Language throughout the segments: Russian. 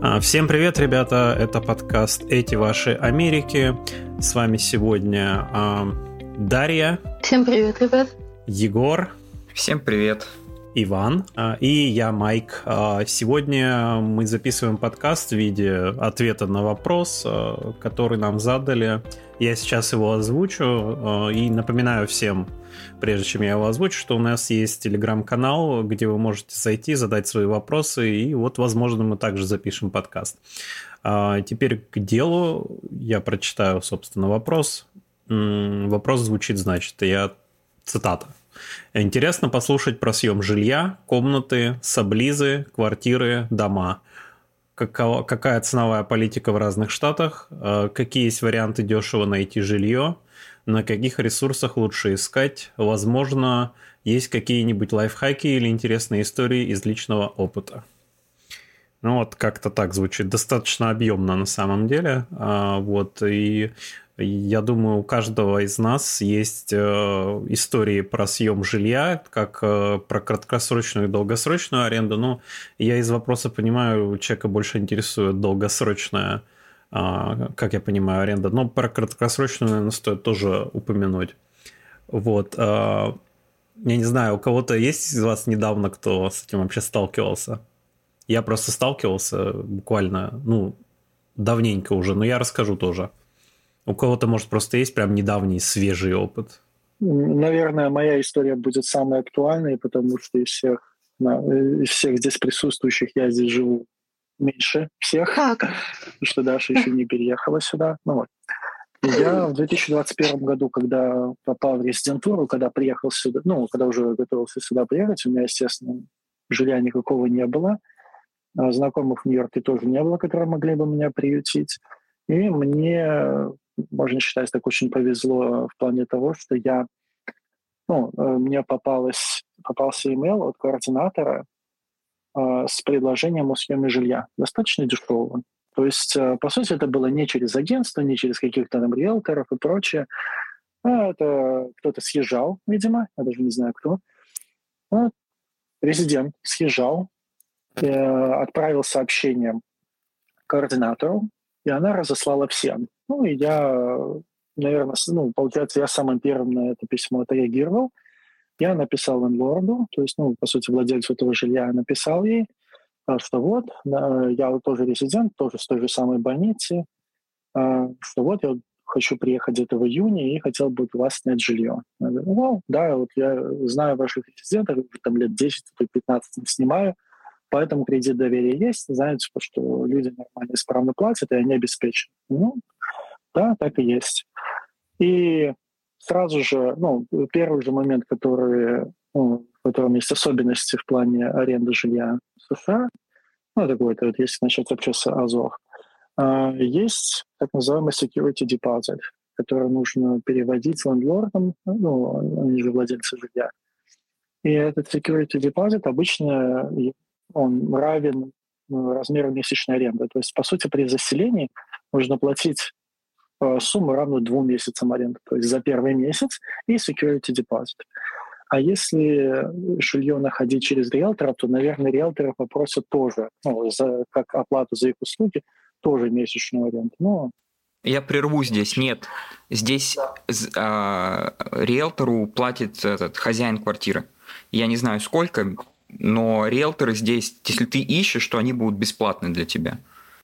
А, всем привет, ребята! Это подкаст «Эти ваши Америки». С вами сегодня э, Дарья. Всем привет, ребят. Егор. Всем привет. Иван а, и я, Майк. Сегодня мы записываем подкаст в виде ответа на вопрос, который нам задали. Я сейчас его озвучу и напоминаю всем, прежде чем я его озвучу, что у нас есть телеграм-канал, где вы можете зайти, задать свои вопросы, и вот, возможно, мы также запишем подкаст. Теперь к делу. Я прочитаю, собственно, вопрос. Вопрос звучит, значит, я цитата. Интересно послушать про съем жилья, комнаты, саблизы, квартиры, дома. Какова, какая ценовая политика в разных штатах? Э, какие есть варианты дешево найти жилье? На каких ресурсах лучше искать? Возможно, есть какие-нибудь лайфхаки или интересные истории из личного опыта. Ну вот как-то так звучит, достаточно объемно на самом деле. А, вот и я думаю, у каждого из нас есть э, истории про съем жилья, как э, про краткосрочную и долгосрочную аренду. Но я из вопроса понимаю, человека больше интересует долгосрочная, как я понимаю, аренда. Но про краткосрочную, наверное, стоит тоже упомянуть. Вот. А, я не знаю, у кого-то есть из вас недавно, кто с этим вообще сталкивался? Я просто сталкивался буквально, ну, давненько уже, но я расскажу тоже. У кого-то, может, просто есть прям недавний свежий опыт? Наверное, моя история будет самой актуальной, потому что из всех, из всех здесь присутствующих я здесь живу меньше всех, потому что Даша еще не переехала сюда. Ну, вот. Я в 2021 году, когда попал в резидентуру, когда приехал сюда, ну, когда уже готовился сюда приехать, у меня, естественно, жилья никакого не было. А знакомых в Нью-Йорке тоже не было, которые могли бы меня приютить. И мне можно считать, так очень повезло в плане того, что я, ну, э, мне попалось, попался имейл от координатора с предложением о съеме жилья, достаточно дешевого. То есть, э, по сути, это было не через агентство, не через каких-то там риэлторов и прочее. А это кто-то съезжал, видимо, я даже не знаю кто. Ну, резидент съезжал, э, отправил сообщение координатору, и она разослала всем. Ну, и я, наверное, ну, получается, я самым первым на это письмо отреагировал. Я написал лендлорду, то есть, ну, по сути, владельцу этого жилья написал ей, а, что вот, я тоже резидент, тоже с той же самой больницы, а, что вот я хочу приехать где-то в июне и хотел бы у вас снять жилье. Я говорю, ну, да, вот я знаю ваших резидентов, там лет 10-15 снимаю, поэтому кредит доверия есть, знаете, что люди нормально, исправно платят, и они обеспечены. Ну, да, так и есть. И сразу же, ну, первый же момент, который, ну, в котором есть особенности в плане аренды жилья в США, ну, это вот, если начать вообще Азов, а, есть так называемый security deposit, который нужно переводить лендлордам, ну, они же владельцы жилья. И этот security deposit обычно он равен ну, размеру месячной аренды. То есть, по сути, при заселении нужно платить сумму равную двум месяцам аренды, то есть за первый месяц и security deposit. А если жилье находить через риэлтора, то, наверное, риэлторы попросят тоже, ну, за, как оплату за их услуги, тоже месячную аренду. Но я прерву здесь. Нет, здесь да. э, риэлтору платит этот хозяин квартиры. Я не знаю сколько, но риэлторы здесь, если ты ищешь, то они будут бесплатны для тебя.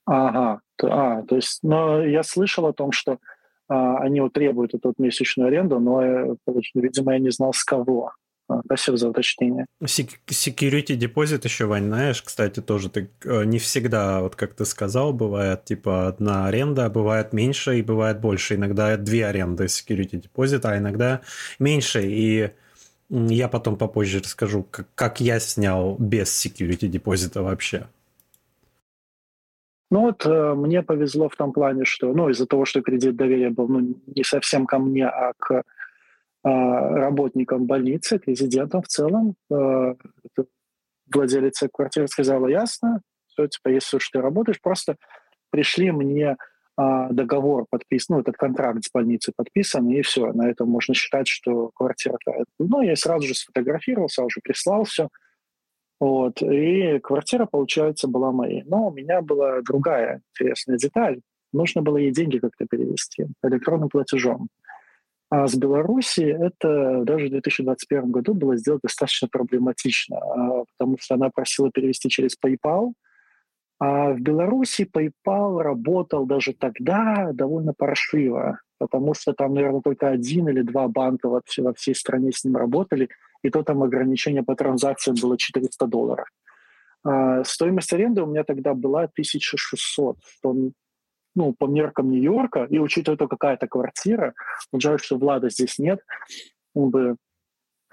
Ага, а, то есть, но я слышал о том, что а, они вот требуют эту вот месячную аренду, но, э, видимо, я не знал с кого. А, спасибо за уточнение. Security депозит еще, Вань, знаешь, кстати, тоже ты э, не всегда, вот как ты сказал, бывает типа одна аренда, бывает меньше и бывает больше. Иногда две аренды security депозита, а иногда меньше. И я потом попозже расскажу, как, как я снял без security депозита вообще. Ну вот э, мне повезло в том плане, что, ну, из-за того, что кредит доверия был ну, не совсем ко мне, а к э, работникам больницы, к резидентам в целом, э, владелица квартиры сказала, ясно, все, типа, если уж ты работаешь, просто пришли мне э, договор подписан, ну, этот контракт с больницей подписан, и все, на этом можно считать, что квартира твоя. Ну, я сразу же сфотографировал, сразу же прислал все. Вот. И квартира, получается, была моей. Но у меня была другая интересная деталь. Нужно было ей деньги как-то перевести электронным платежом. А с Беларуси это даже в 2021 году было сделать достаточно проблематично, а, потому что она просила перевести через PayPal, а в Беларуси PayPal работал даже тогда довольно паршиво, потому что там, наверное, только один или два банка вообще во всей стране с ним работали, и то там ограничение по транзакциям было 400 долларов. А стоимость аренды у меня тогда была 1600, что ну, по меркам Нью-Йорка, и учитывая то, какая то квартира, жаль, что Влада здесь нет, он бы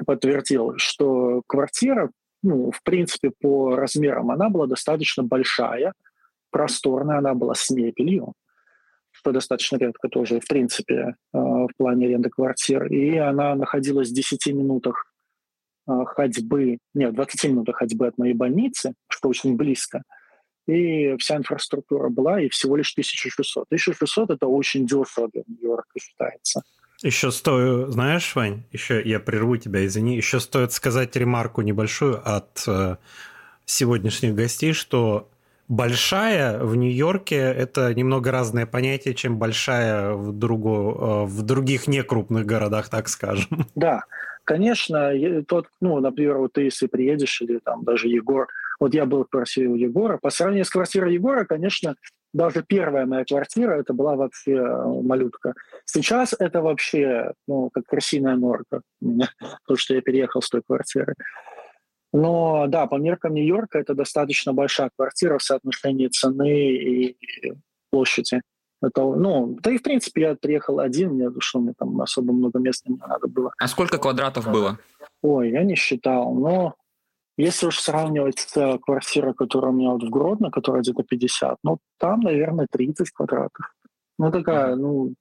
подтвердил, что квартира, ну, в принципе, по размерам, она была достаточно большая, просторная, она была с мебелью, что достаточно редко тоже, в принципе, э, в плане аренды квартир. И она находилась в 10 минутах ходьбы, нет, 20 минутах ходьбы от моей больницы, что очень близко – и вся инфраструктура была, и всего лишь 1600. 1600 – это очень дешево для Нью-Йорка считается. Еще стоит, знаешь, Вань, еще я прерву тебя, извини, еще стоит сказать ремарку небольшую от э, сегодняшних гостей, что большая в Нью-Йорке это немного разное понятие, чем большая в, другу, э, в других некрупных городах, так скажем. Да, конечно, тот, ну, например, вот ты если приедешь или там даже Егор – вот я был в квартире у Егора. По сравнению с квартирой Егора, конечно, даже первая моя квартира, это была вообще э, малютка. Сейчас это вообще, ну, как крысиная норка у меня, потому что я переехал с той квартиры. Но да, по меркам Нью-Йорка это достаточно большая квартира в соотношении цены и площади. Это, ну, да и в принципе я приехал один, мне что мне там особо много места не надо было. А сколько квадратов было? Ой, я не считал, но если уж сравнивать с э, квартирой, которая у меня вот в Гродно, которая где-то 50, ну, там, наверное, 30 квадратов. Ну, такая, ну,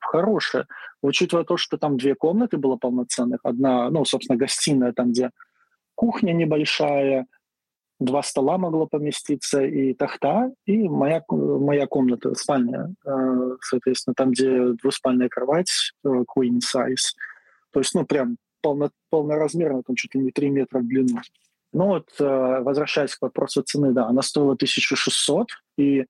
хорошая. Учитывая то, что там две комнаты было полноценных. Одна, ну, собственно, гостиная, там, где кухня небольшая, два стола могло поместиться, и тахта, и моя, моя комната, спальня, э, соответственно, там, где двуспальная кровать, э, queen size. То есть, ну, прям полно, полноразмерно, там чуть ли не 3 метра в длину. Ну вот, э, возвращаясь к вопросу цены, да, она стоила 1600, и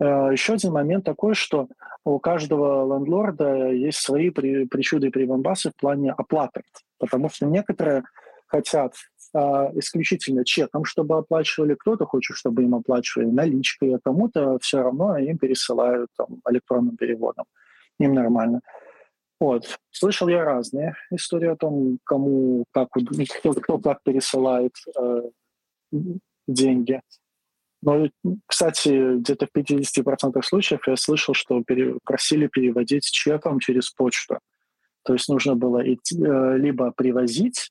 еще один момент такой, что у каждого лендлорда есть свои при, причуды и прибамбасы в плане оплаты, потому что некоторые хотят исключительно чеком, чтобы оплачивали, кто-то хочет, чтобы им оплачивали наличкой, а кому-то все равно им пересылают там, электронным переводом. Им нормально. Вот. Слышал я разные истории о том, кому, как, кто, кто как пересылает э, деньги. Но, кстати, где-то в 50% случаев я слышал, что пере, просили переводить чеком через почту. То есть нужно было идти, э, либо привозить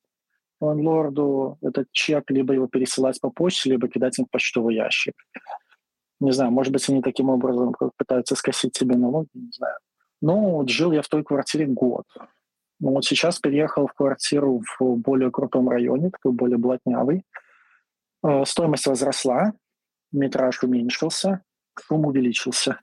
лорду этот чек, либо его пересылать по почте, либо кидать им в почтовый ящик. Не знаю, может быть, они таким образом пытаются скосить себе налоги, не знаю. Ну, вот жил я в той квартире год. Ну, вот сейчас переехал в квартиру в более крутом районе, такой более блатнявый. Э, стоимость возросла, метраж уменьшился, шум увеличился.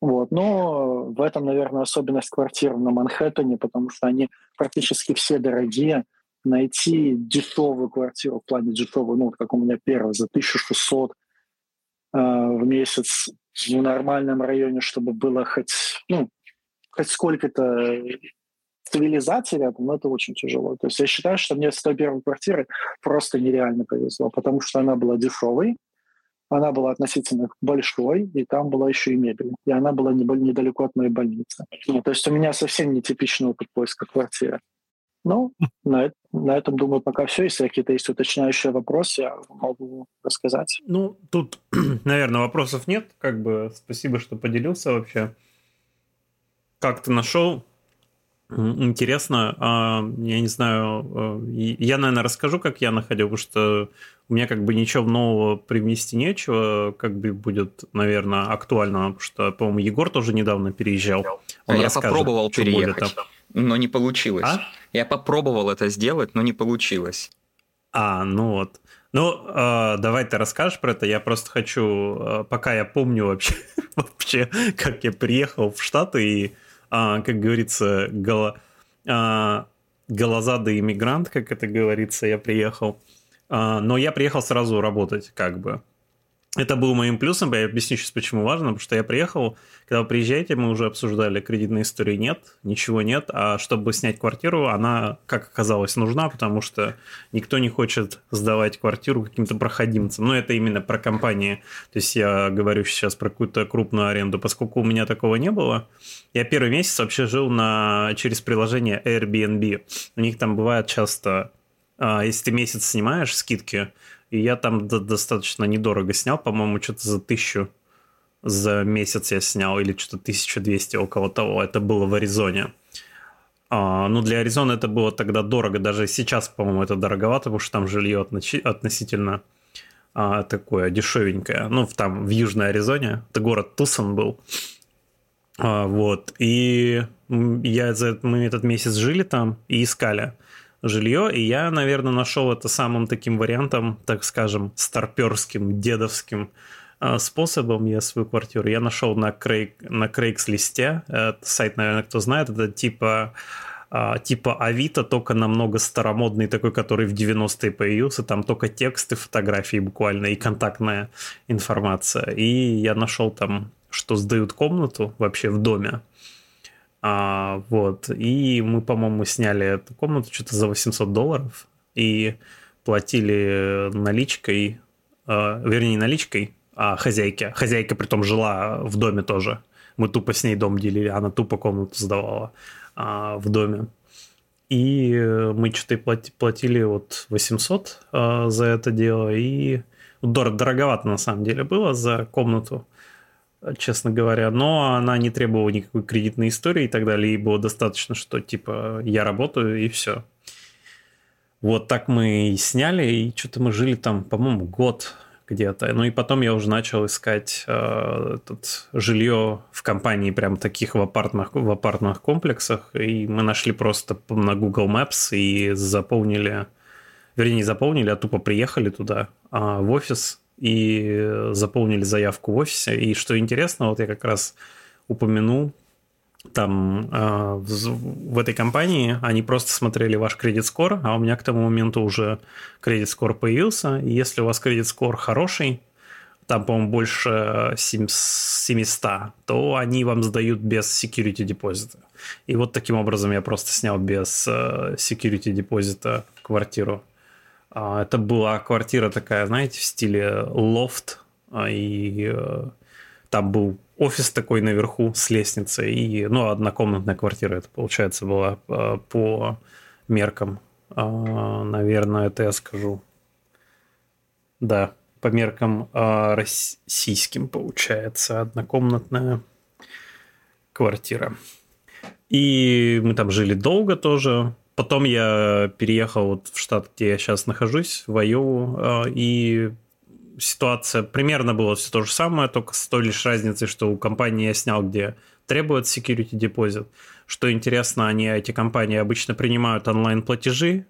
Вот. Но в этом, наверное, особенность квартир на Манхэттене, потому что они практически все дорогие. Найти дешевую квартиру в плане дешевую, ну, как у меня первая, за 1600 э, в месяц в нормальном районе, чтобы было хоть, ну, хоть сколько-то цивилизации рядом, но это очень тяжело. То есть я считаю, что мне с той первой квартиры просто нереально повезло, потому что она была дешевой, она была относительно большой, и там была еще и мебель. И она была недалеко от моей больницы. Ну, то есть у меня совсем нетипичный опыт поиска квартиры. Ну, на, на этом, думаю, пока все. Если какие-то есть уточняющие вопросы, я могу рассказать. Ну, тут, наверное, вопросов нет. Как бы спасибо, что поделился вообще. Как ты нашел? Интересно. А, я не знаю. А, я, наверное, расскажу, как я находил, потому что у меня как бы ничего нового привнести нечего. Как бы будет, наверное, актуально, потому что, по-моему, Егор тоже недавно переезжал. Он я расскажет, попробовал переехать, но не получилось. А? Я попробовал это сделать, но не получилось. А, ну вот. Ну, э, давай ты расскажешь про это. Я просто хочу, э, пока я помню вообще, вообще, как я приехал в Штаты и а, как говорится, голо, а, голозадый иммигрант, как это говорится, я приехал. но я приехал сразу работать, как бы. Это был моим плюсом, я объясню сейчас, почему важно, потому что я приехал, когда вы приезжаете, мы уже обсуждали, кредитной истории нет, ничего нет, а чтобы снять квартиру, она, как оказалось, нужна, потому что никто не хочет сдавать квартиру каким-то проходимцам. Но это именно про компании, то есть я говорю сейчас про какую-то крупную аренду, поскольку у меня такого не было. Я первый месяц вообще жил на, через приложение Airbnb. У них там бывает часто, а, если ты месяц снимаешь скидки, и я там достаточно недорого снял, по-моему, что-то за тысячу за месяц я снял, или что-то 1200 около того. Это было в Аризоне. А, ну, для Аризоны это было тогда дорого. Даже сейчас, по-моему, это дороговато, потому что там жилье относительно а, такое дешевенькое. Ну, там в Южной Аризоне. Это город Тусон был. А, вот. И я за, мы этот месяц жили там и искали жилье, и я, наверное, нашел это самым таким вариантом, так скажем, старперским, дедовским э, способом я свою квартиру. Я нашел на, Крейг, на это сайт, наверное, кто знает, это типа а, типа Авито, только намного старомодный такой, который в 90-е появился, там только тексты, фотографии буквально и контактная информация. И я нашел там, что сдают комнату вообще в доме, а, вот. И мы, по-моему, сняли эту комнату что-то за 800 долларов и платили наличкой, а, вернее, не наличкой, а хозяйке. Хозяйка при том жила в доме тоже. Мы тупо с ней дом делили, она тупо комнату сдавала а, в доме. И мы что-то платили вот 800 а, за это дело. И дор- дороговато на самом деле было за комнату честно говоря. Но она не требовала никакой кредитной истории и так далее. И было достаточно, что типа я работаю и все. Вот так мы и сняли, и что-то мы жили там, по-моему, год где-то. Ну и потом я уже начал искать э, тут жилье в компании прям таких в апартных, в апартных комплексах. И мы нашли просто на Google Maps и заполнили, вернее, не заполнили, а тупо приехали туда, э, в офис и заполнили заявку в офисе. И что интересно, вот я как раз упомянул, там э, в, в этой компании они просто смотрели ваш кредит-скор, а у меня к тому моменту уже кредит-скор появился. И если у вас кредит-скор хороший, там, по-моему, больше 700, то они вам сдают без security депозита. И вот таким образом я просто снял без э, security депозита квартиру. А, это была квартира такая, знаете, в стиле лофт, а, и э, там был офис такой наверху с лестницей, и, ну, однокомнатная квартира это, получается, была э, по меркам. А, наверное, это я скажу. Да, по меркам российским, получается, однокомнатная квартира. И мы там жили долго тоже. Потом я переехал вот в штат, где я сейчас нахожусь, в Айову, а, и ситуация примерно была все то же самое, только с той лишь разницей, что у компании я снял, где требует security депозит. Что интересно, они, эти компании обычно принимают онлайн-платежи,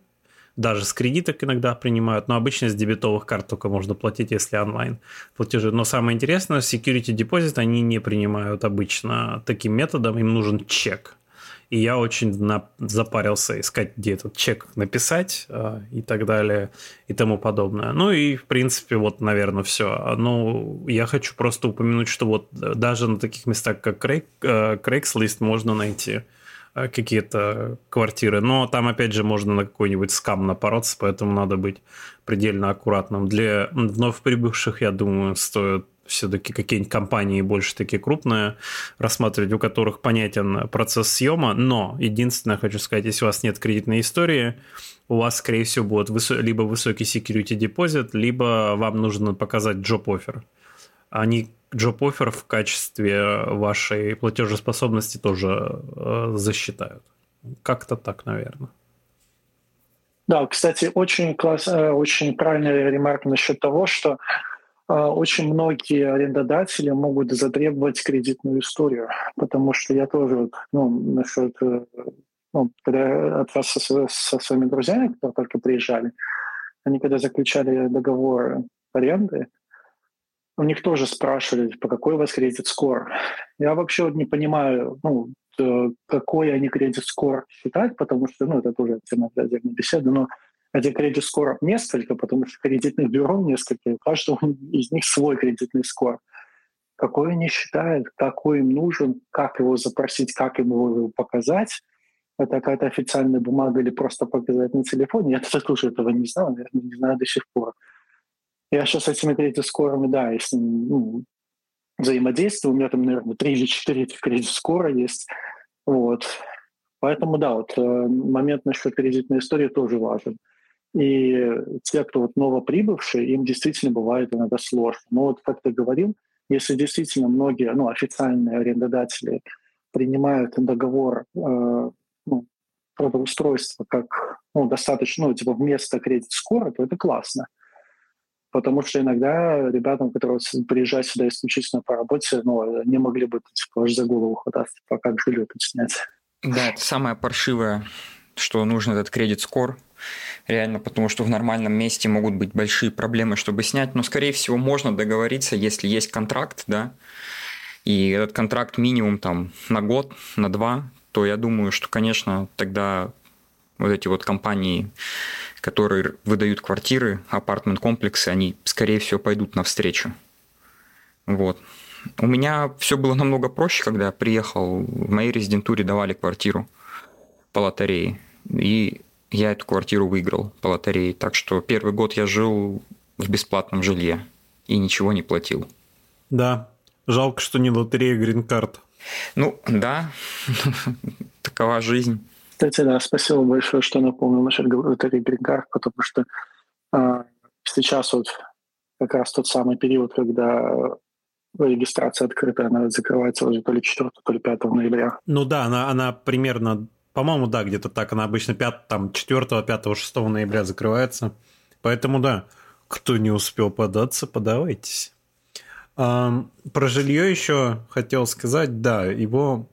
даже с кредиток иногда принимают, но обычно с дебетовых карт только можно платить, если онлайн платежи. Но самое интересное, security депозит они не принимают обычно таким методом, им нужен чек и я очень на... запарился искать, где этот чек написать э, и так далее и тому подобное. Ну и, в принципе, вот, наверное, все. Ну, я хочу просто упомянуть, что вот даже на таких местах, как Крейг, э, можно найти э, какие-то квартиры. Но там, опять же, можно на какой-нибудь скам напороться, поэтому надо быть предельно аккуратным. Для вновь прибывших, я думаю, стоит все-таки какие-нибудь компании больше такие крупные рассматривать, у которых понятен процесс съема, но единственное, хочу сказать, если у вас нет кредитной истории, у вас, скорее всего, будет высо- либо высокий security депозит, либо вам нужно показать job offer. Они job offer в качестве вашей платежеспособности тоже э, засчитают. Как-то так, наверное. Да, кстати, очень класс, э, очень правильная ремарка насчет того, что а, очень многие арендодатели могут затребовать кредитную историю, потому что я тоже, ну, насчет, э, ну, когда от вас со, со своими друзьями, которые только приезжали, они когда заключали договор аренды, у них тоже спрашивали, по какой у вас кредит скор. Я вообще вот не понимаю, ну, какой они кредит скор считать, потому что, ну, это тоже тема для отдельной беседы, но Этих кредит-скоров несколько, потому что кредитных бюро несколько, у каждого из них свой кредитный скор. Какой они считают, какой им нужен, как его запросить, как ему его показать, это какая-то официальная бумага или просто показать на телефоне. Я тоже этого не знал, наверное, не знаю до сих пор. Я сейчас с этими кредит-скорами, да, если ну, взаимодействую, у меня там, наверное, три или четыре этих кредит-скора есть. Вот. Поэтому, да, вот э, момент насчет кредитной истории тоже важен. И те, кто вот новоприбывшие, им действительно бывает иногда сложно. Но вот, как ты говорил, если действительно многие, ну, официальные арендодатели принимают договор э, ну, трудоустройства как ну, достаточно, ну, типа вместо кредит-скора, то это классно. Потому что иногда ребятам, которые приезжают сюда исключительно по работе, ну, не могли бы типа, за голову хвататься, типа, как жилье тут снять. Да, это самое паршивое, что нужен этот кредит-скор. Реально, потому что в нормальном месте могут быть большие проблемы, чтобы снять. Но, скорее всего, можно договориться, если есть контракт, да, и этот контракт минимум там на год, на два, то я думаю, что, конечно, тогда вот эти вот компании, которые выдают квартиры, апартмент-комплексы, они, скорее всего, пойдут навстречу. Вот. У меня все было намного проще, когда я приехал. В моей резидентуре давали квартиру по лотерее. И я эту квартиру выиграл по лотерее. Так что первый год я жил в бесплатном жилье и ничего не платил. Да, жалко, что не лотерея грин-карт. Ну, да, такова жизнь. Кстати, да, спасибо большое, что напомнил насчет лотереи грин-карт, потому что э, сейчас вот как раз тот самый период, когда регистрация открытая, она закрывается уже то ли 4, то ли 5 ноября. Ну да, она, она примерно, по-моему, да, где-то так, она обычно 5, там, 4, 5, 6 ноября закрывается. Поэтому да, кто не успел податься, подавайтесь. Про жилье еще хотел сказать, да, его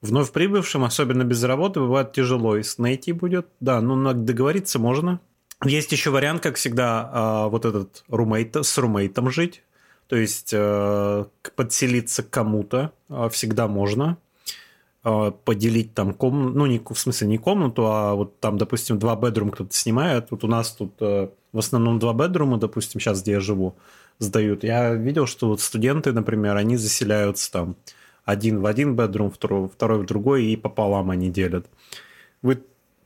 вновь прибывшим, особенно без работы, бывает тяжело. И найти будет, да, ну договориться можно. Есть еще вариант, как всегда, а, вот этот румейт, с румейтом жить. То есть э, подселиться кому-то а, всегда можно. А, поделить там комнату, ну, не, в смысле не комнату, а вот там, допустим, два бедрум кто-то снимает. Вот у нас тут э, в основном два бедрума, допустим, сейчас, где я живу сдают. Я видел, что вот студенты, например, они заселяются там один в один бедрум, второй, второй в другой, и пополам они делят. Вы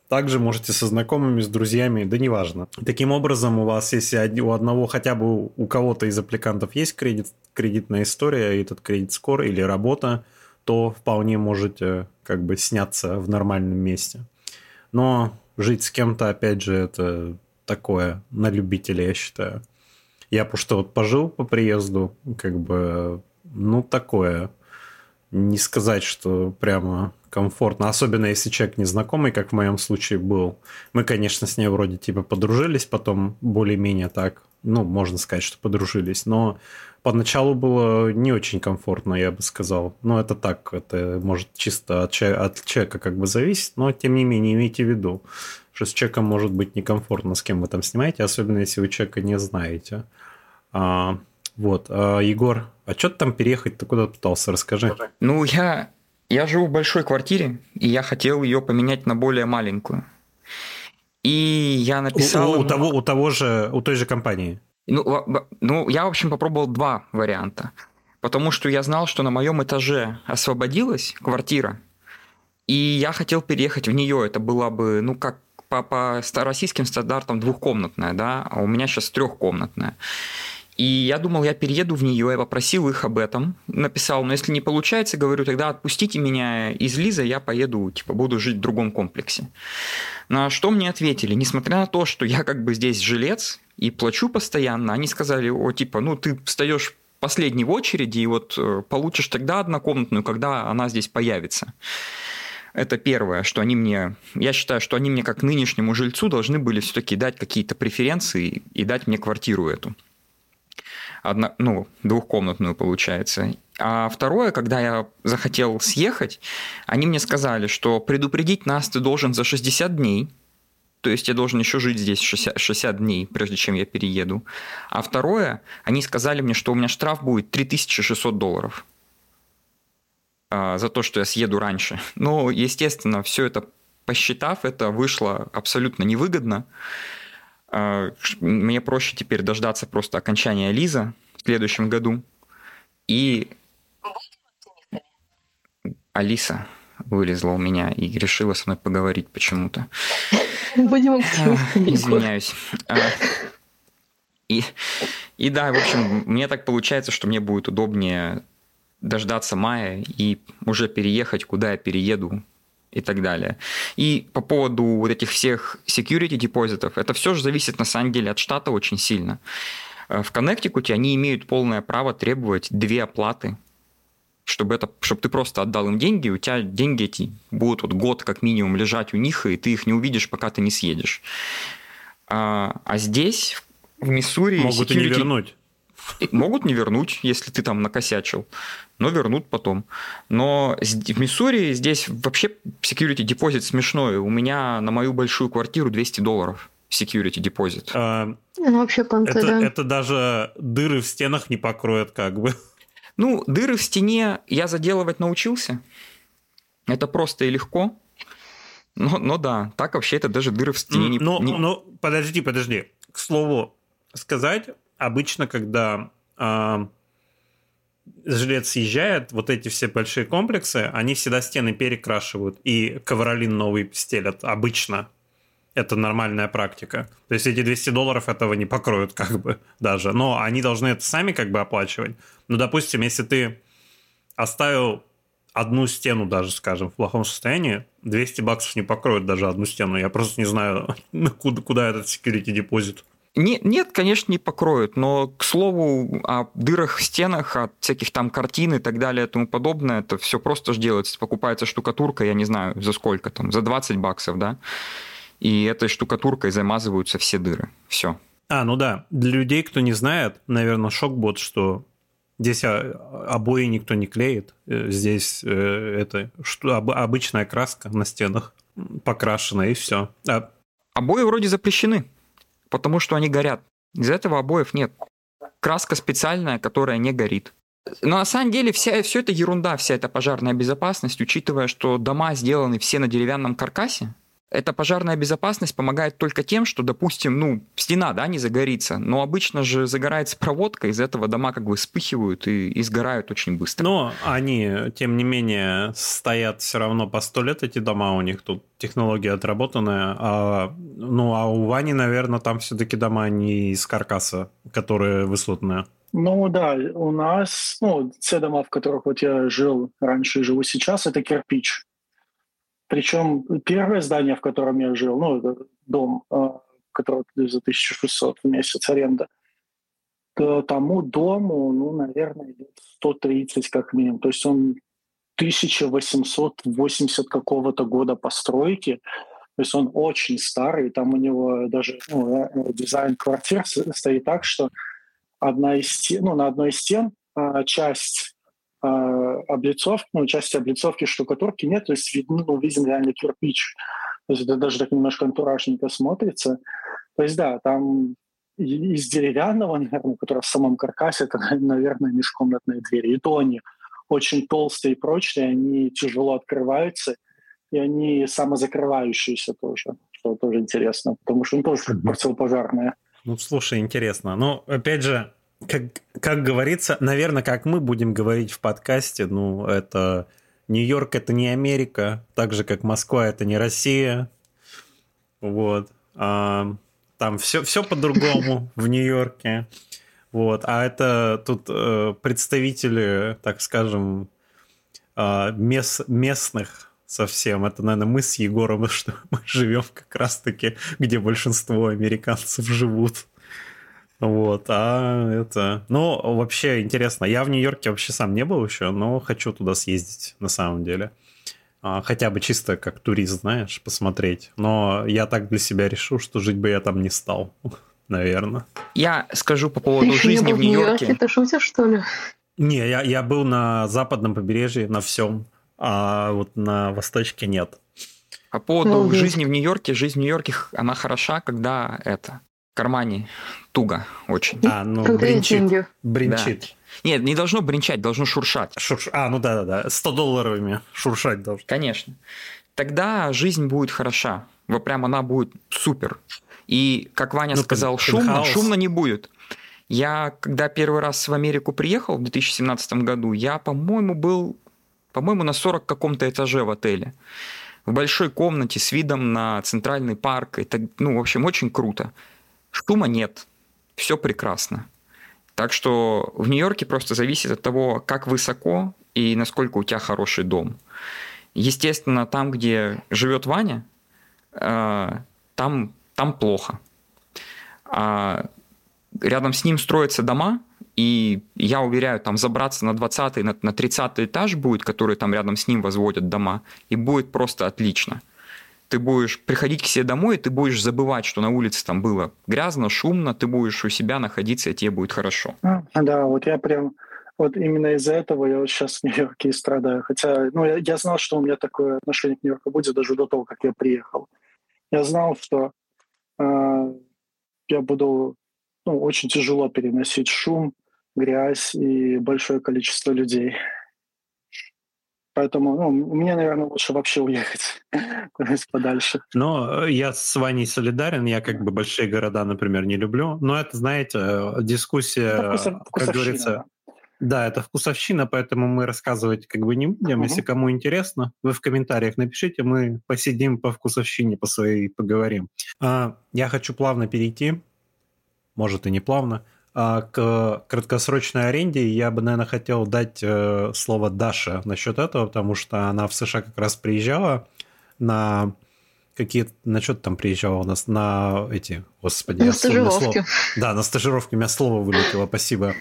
также можете со знакомыми, с друзьями, да неважно. Таким образом, у вас, если у одного, хотя бы у кого-то из аппликантов есть кредит, кредитная история, этот кредит-скор или работа, то вполне можете как бы сняться в нормальном месте. Но жить с кем-то, опять же, это такое на любителя, я считаю. Я просто вот пожил по приезду, как бы, ну, такое. Не сказать, что прямо комфортно, особенно если человек незнакомый, как в моем случае был. Мы, конечно, с ней вроде типа подружились, потом более-менее так, ну, можно сказать, что подружились, но поначалу было не очень комфортно, я бы сказал. Но это так, это может чисто от, от человека как бы зависеть, но тем не менее имейте в виду, что с человеком может быть некомфортно, с кем вы там снимаете, особенно если вы человека не знаете. А, вот, а, Егор, а что ты там переехать? Ты куда пытался? Расскажи. Ну, я, я живу в большой квартире, и я хотел ее поменять на более маленькую. И я написал... У, у, того, у того же, у той же компании? Ну, ну, я, в общем, попробовал два варианта. Потому что я знал, что на моем этаже освободилась квартира, и я хотел переехать в нее. Это была бы, ну, как по, по российским стандартам двухкомнатная, да, а у меня сейчас трехкомнатная. И я думал, я перееду в нее, я попросил их об этом, написал, но если не получается, говорю, тогда отпустите меня из Лиза, я поеду, типа, буду жить в другом комплексе. На что мне ответили, несмотря на то, что я как бы здесь жилец и плачу постоянно, они сказали, о, типа, ну, ты встаешь последний в очереди, и вот э, получишь тогда однокомнатную, когда она здесь появится. Это первое, что они мне... Я считаю, что они мне как нынешнему жильцу должны были все-таки дать какие-то преференции и дать мне квартиру эту одно, ну, двухкомнатную получается. А второе, когда я захотел съехать, они мне сказали, что предупредить нас ты должен за 60 дней, то есть я должен еще жить здесь 60, 60 дней, прежде чем я перееду. А второе, они сказали мне, что у меня штраф будет 3600 долларов а, за то, что я съеду раньше. Но, естественно, все это посчитав, это вышло абсолютно невыгодно. А, мне проще теперь дождаться просто окончания Лиза в следующем году. И Алиса вылезла у меня и решила со мной поговорить почему-то. Будем Извиняюсь. А, и, и да, в общем, мне так получается, что мне будет удобнее дождаться мая и уже переехать, куда я перееду и так далее. И по поводу вот этих всех security депозитов, это все же зависит на самом деле от штата очень сильно. Э, в Коннектикуте они имеют полное право требовать две оплаты, чтобы, это, чтобы ты просто отдал им деньги, у тебя деньги эти будут вот год как минимум лежать у них, и ты их не увидишь, пока ты не съедешь. А, а здесь, в Миссури... Могут security... и не вернуть. Могут не вернуть, если ты там накосячил, но вернут потом. Но в Миссури здесь вообще security депозит смешной. У меня на мою большую квартиру 200 долларов security депозит. А, ну, вообще понты, это, да. это даже дыры в стенах не покроет как бы. Ну, дыры в стене я заделывать научился. Это просто и легко. Но, но да, так вообще это даже дыры в стене не... Ну, не... ну подожди, подожди. К слову сказать, обычно, когда э, жилец съезжает, вот эти все большие комплексы, они всегда стены перекрашивают и ковролин новый стелят. Обычно. Это нормальная практика. То есть эти 200 долларов этого не покроют как бы даже. Но они должны это сами как бы оплачивать. Ну, допустим, если ты оставил одну стену даже, скажем, в плохом состоянии, 200 баксов не покроют даже одну стену. Я просто не знаю, куда, куда этот security депозит. Не, нет, конечно, не покроют, но, к слову, о дырах в стенах, от всяких там картин и так далее и тому подобное, это все просто же делается. Покупается штукатурка, я не знаю, за сколько там, за 20 баксов, да? И этой штукатуркой замазываются все дыры. Все. А, ну да. Для людей, кто не знает, наверное, шок будет, что здесь обои никто не клеит. Э, здесь э, это что, обычная краска на стенах покрашена, и все. А... Обои вроде запрещены потому что они горят. Из этого обоев нет. Краска специальная, которая не горит. Но на самом деле вся, все это ерунда, вся эта пожарная безопасность, учитывая, что дома сделаны все на деревянном каркасе, эта пожарная безопасность помогает только тем, что, допустим, ну, стена, да, не загорится, но обычно же загорается проводка, из этого дома как бы вспыхивают и, и сгорают очень быстро. Но они, тем не менее, стоят все равно по сто лет эти дома, у них тут технология отработанная, а, ну, а у Вани, наверное, там все-таки дома не из каркаса, которые высотные. Ну да, у нас, ну, те дома, в которых вот я жил раньше и живу сейчас, это кирпич. Причем первое здание, в котором я жил, ну, это дом, а, который за 1600 в месяц аренда, к тому дому, ну, наверное, лет 130 как минимум. То есть он 1880 какого-то года постройки. То есть он очень старый, там у него даже ну, э, дизайн квартир стоит так, что одна из стен, ну, на одной из стен а, часть облицовки, ну, части облицовки штукатурки нет, то есть видно, ну, виден реально кирпич. То есть это даже так немножко антуражненько смотрится. То есть да, там из деревянного, наверное, который в самом каркасе, это, наверное, межкомнатные двери. И то они очень толстые и прочные, они тяжело открываются, и они самозакрывающиеся тоже, что тоже интересно, потому что они тоже противопожарные. Ну, слушай, интересно. Ну, опять же, как, как говорится, наверное, как мы будем говорить в подкасте, ну, это Нью-Йорк это не Америка, так же как Москва это не Россия. Вот. А, там все, все по-другому в Нью-Йорке. Вот. А это тут э, представители, так скажем, э, мес, местных совсем. Это, наверное, мы с Егором, что мы живем как раз-таки, где большинство американцев живут. Вот, а это... Ну, вообще интересно. Я в Нью-Йорке вообще сам не был еще, но хочу туда съездить на самом деле. А, хотя бы чисто как турист, знаешь, посмотреть. Но я так для себя решил, что жить бы я там не стал, наверное. Я скажу по поводу Ты жизни в Нью-Йорке. Ты шутишь, что ли? Не, я, я был на западном побережье, на всем, а вот на восточке нет. По поводу Молодец. жизни в Нью-Йорке, жизнь в Нью-Йорке, она хороша, когда это кармане туго очень. А, ну, бринчит. Бринчит. Да. Нет, не должно бринчать, должно шуршать. Шурш... А, ну да-да-да, 100 долларовыми шуршать должно. Конечно. Тогда жизнь будет хороша. Вот прям она будет супер. И, как Ваня Ну, сказал, шумно, шумно не будет. Я, когда первый раз в Америку приехал в 2017 году, я, по-моему, был, по-моему, на 40 каком-то этаже в отеле. В большой комнате с видом на центральный парк. Это, ну, в общем, очень круто. Шума нет. Все прекрасно. Так что в Нью-Йорке просто зависит от того, как высоко и насколько у тебя хороший дом. Естественно, там, где живет Ваня, э, там, там плохо. А рядом с ним строятся дома, и я уверяю, там забраться на 20 на, на 30 этаж будет, который там рядом с ним возводят дома, и будет просто отлично. Ты будешь приходить к себе домой, и ты будешь забывать, что на улице там было грязно, шумно, ты будешь у себя находиться, и тебе будет хорошо. А, Да, вот я прям, вот именно из-за этого я вот сейчас в Нью-Йорке и страдаю. Хотя, ну, я, я знал, что у меня такое отношение к Нью-Йорку будет даже до того, как я приехал. Я знал, что э, я буду, ну, очень тяжело переносить шум, грязь и большое количество людей. Поэтому, ну, мне, наверное, лучше вообще уехать куда-нибудь подальше. Но э, я с Ваней солидарен, я как бы большие города, например, не люблю. Но это, знаете, э, дискуссия, Это вкусов- как говорится, да, это вкусовщина, поэтому мы рассказывать как бы не будем. Мгм. Если кому интересно, вы в комментариях напишите, мы посидим по вкусовщине по своей поговорим. А, Я хочу плавно перейти, может и не плавно, а, к краткосрочной аренде. Я бы, наверное, хотел дать э, слово Даше насчет этого, потому что она в США как раз приезжала на какие на что там приезжала у нас на эти господи На вспомнил слово. да на стажировке у меня слово вылетело спасибо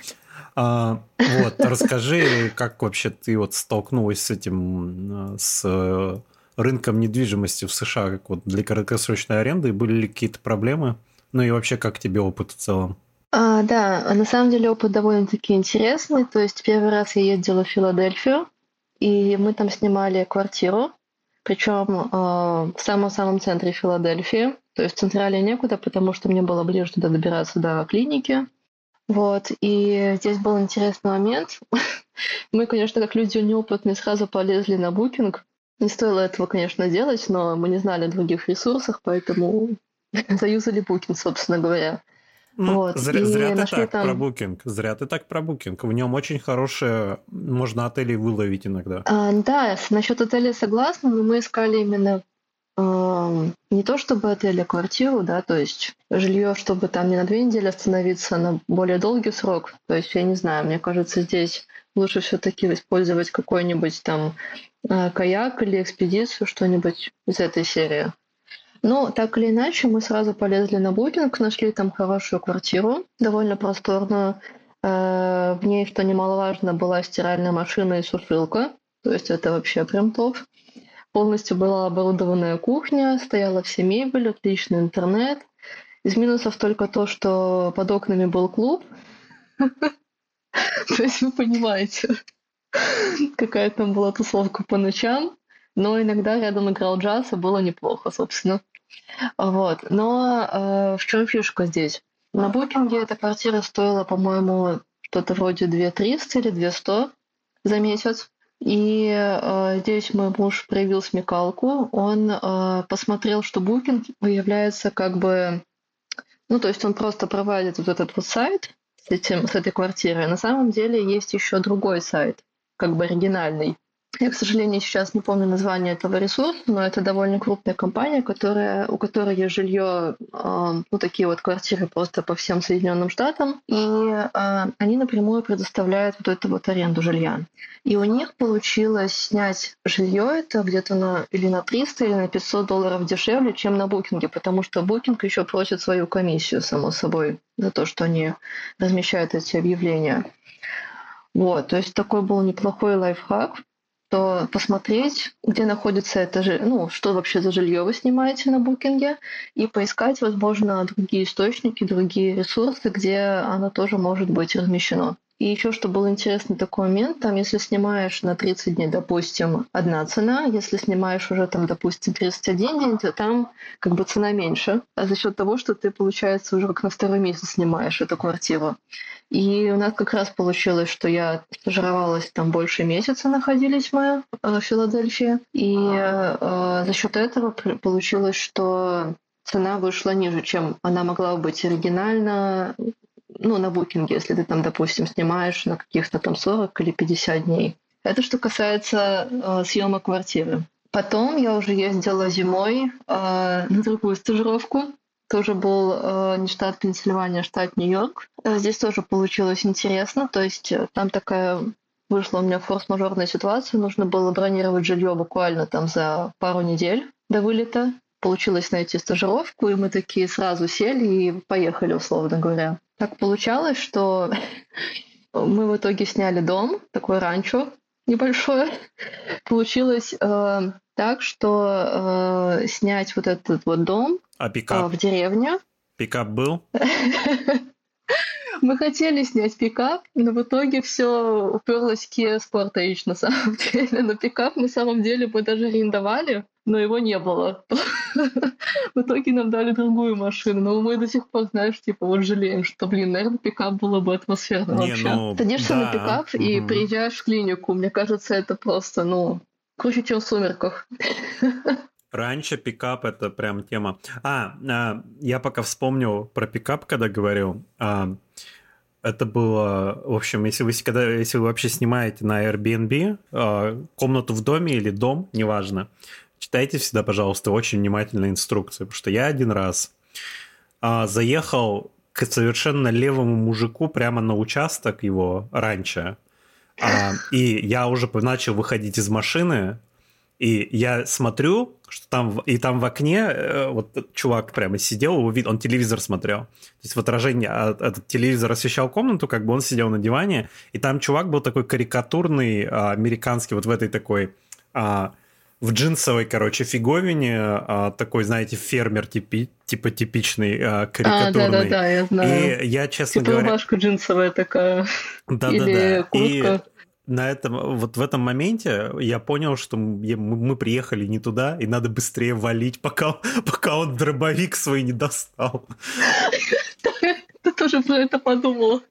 А, вот расскажи как вообще ты вот столкнулась с этим э, с рынком недвижимости в США как вот для краткосрочной аренды были ли какие-то проблемы ну и вообще как тебе опыт в целом А, да, а на самом деле опыт довольно-таки интересный. То есть первый раз я ездила в Филадельфию, и мы там снимали квартиру, причем а, в самом-самом центре Филадельфии. То есть централе некуда, потому что мне было ближе туда добираться до клиники. Вот, и здесь был интересный момент. Мы, конечно, как люди неопытные, сразу полезли на букинг. Не стоило этого, конечно, делать, но мы не знали о других ресурсах, поэтому заюзали букинг, собственно говоря. Ну, Вот, зря, и зря ты так там- про букинг. Зря ты так про букинг. В нем очень хорошие, можно отели выловить иногда. А, да, насчет отеля согласна, но мы искали именно ам, не то чтобы отель, а квартиру, да, то есть жилье, чтобы там не на две недели остановиться, а на более долгий срок. То есть, я не знаю, мне кажется, здесь лучше все-таки использовать какой-нибудь там а, каяк или экспедицию, что-нибудь из этой серии. Но так или иначе, мы сразу полезли на букинг, нашли там хорошую квартиру, довольно просторную. Э, В ней, что немаловажно, была стиральная машина и сушилка. То есть это вообще прям топ. Полностью была оборудованная кухня, стояла вся мебель, отличный интернет. Из минусов только то, что под окнами был клуб. То есть вы понимаете, какая там была тусовка по ночам. Но иногда рядом играл джаз, и было неплохо, собственно. Вот. Но э, в чем фишка здесь? На букинге эта квартира стоила, по-моему, что-то вроде 2300 или 200 за месяц. И э, здесь мой муж проявил смекалку. Он э, посмотрел, что букинг является как бы... Ну, то есть он просто проводит вот этот вот сайт с, этим, с этой квартирой. На самом деле есть еще другой сайт, как бы оригинальный. Я, к сожалению, сейчас не помню название этого ресурса, но это довольно крупная компания, которая, у которой есть жилье, э, ну, такие вот квартиры просто по всем Соединенным Штатам, и э, они напрямую предоставляют вот эту вот аренду жилья. И у них получилось снять жилье это где-то на или на 300, или на 500 долларов дешевле, чем на букинге, потому что букинг еще просит свою комиссию, само собой, за то, что они размещают эти объявления. Вот, то есть такой был неплохой лайфхак то посмотреть, где находится это же, ну, что вообще за жилье вы снимаете на букинге, и поискать, возможно, другие источники, другие ресурсы, где оно тоже может быть размещено. И еще, что был интересный такой момент, там, если снимаешь на 30 дней, допустим, одна цена, если снимаешь уже там, допустим, 31 день, то там как бы цена меньше, а за счет того, что ты, получается, уже как на второй месяц снимаешь эту квартиру. И у нас как раз получилось, что я стажировалась там больше месяца, находились мы э, в Филадельфии. И э, за счет этого получилось, что цена вышла ниже, чем она могла быть оригинально, ну, на букинге, если ты там, допустим, снимаешь на каких-то там 40 или 50 дней. Это что касается э, съемок квартиры. Потом я уже ездила зимой э, на другую стажировку. Тоже был э, не штат Пенсильвания, а штат Нью-Йорк. Э, здесь тоже получилось интересно. То есть э, там такая вышла у меня форс-мажорная ситуация. Нужно было бронировать жилье буквально там за пару недель до вылета. Получилось найти стажировку, и мы такие сразу сели и поехали, условно говоря. Так получалось, что мы в итоге сняли дом, такой ранчо небольшое. Получилось э, так, что э, снять вот этот вот дом а пикап? Э, в деревне. Пикап был? Мы хотели снять пикап, но в итоге все уперлось в Kia Sportage на самом деле. Но пикап на самом деле мы даже арендовали, но его не было. В итоге нам дали другую машину, но мы до сих пор, знаешь, типа вот жалеем, что, блин, наверное, пикап было бы атмосферно не, вообще. Ну, Садишься да. на пикап и угу. приезжаешь в клинику. Мне кажется, это просто, ну, круче, чем в «Сумерках». Раньше пикап это прям тема. А, а, я пока вспомнил про пикап, когда говорил. А, это было, в общем, если вы, когда, если вы вообще снимаете на Airbnb а, комнату в доме или дом, неважно, читайте всегда, пожалуйста, очень внимательно инструкции, потому что я один раз а, заехал к совершенно левому мужику прямо на участок его раньше, а, и я уже начал выходить из машины, и я смотрю, что там, и там в окне э, вот чувак прямо сидел, он телевизор смотрел. То есть в отражении а, этот телевизор освещал комнату, как бы он сидел на диване, и там чувак был такой карикатурный, а, американский, вот в этой такой а, в джинсовой, короче, фиговине, а, такой, знаете, фермер типи, типа типичный, а, карикатурный. А, да-да-да, я знаю. И я, честно типа говоря... рубашка джинсовая такая. Да-да-да. Или куртка. И на этом, вот в этом моменте я понял, что мы приехали не туда, и надо быстрее валить, пока, пока он дробовик свой не достал. Ты тоже про это подумал.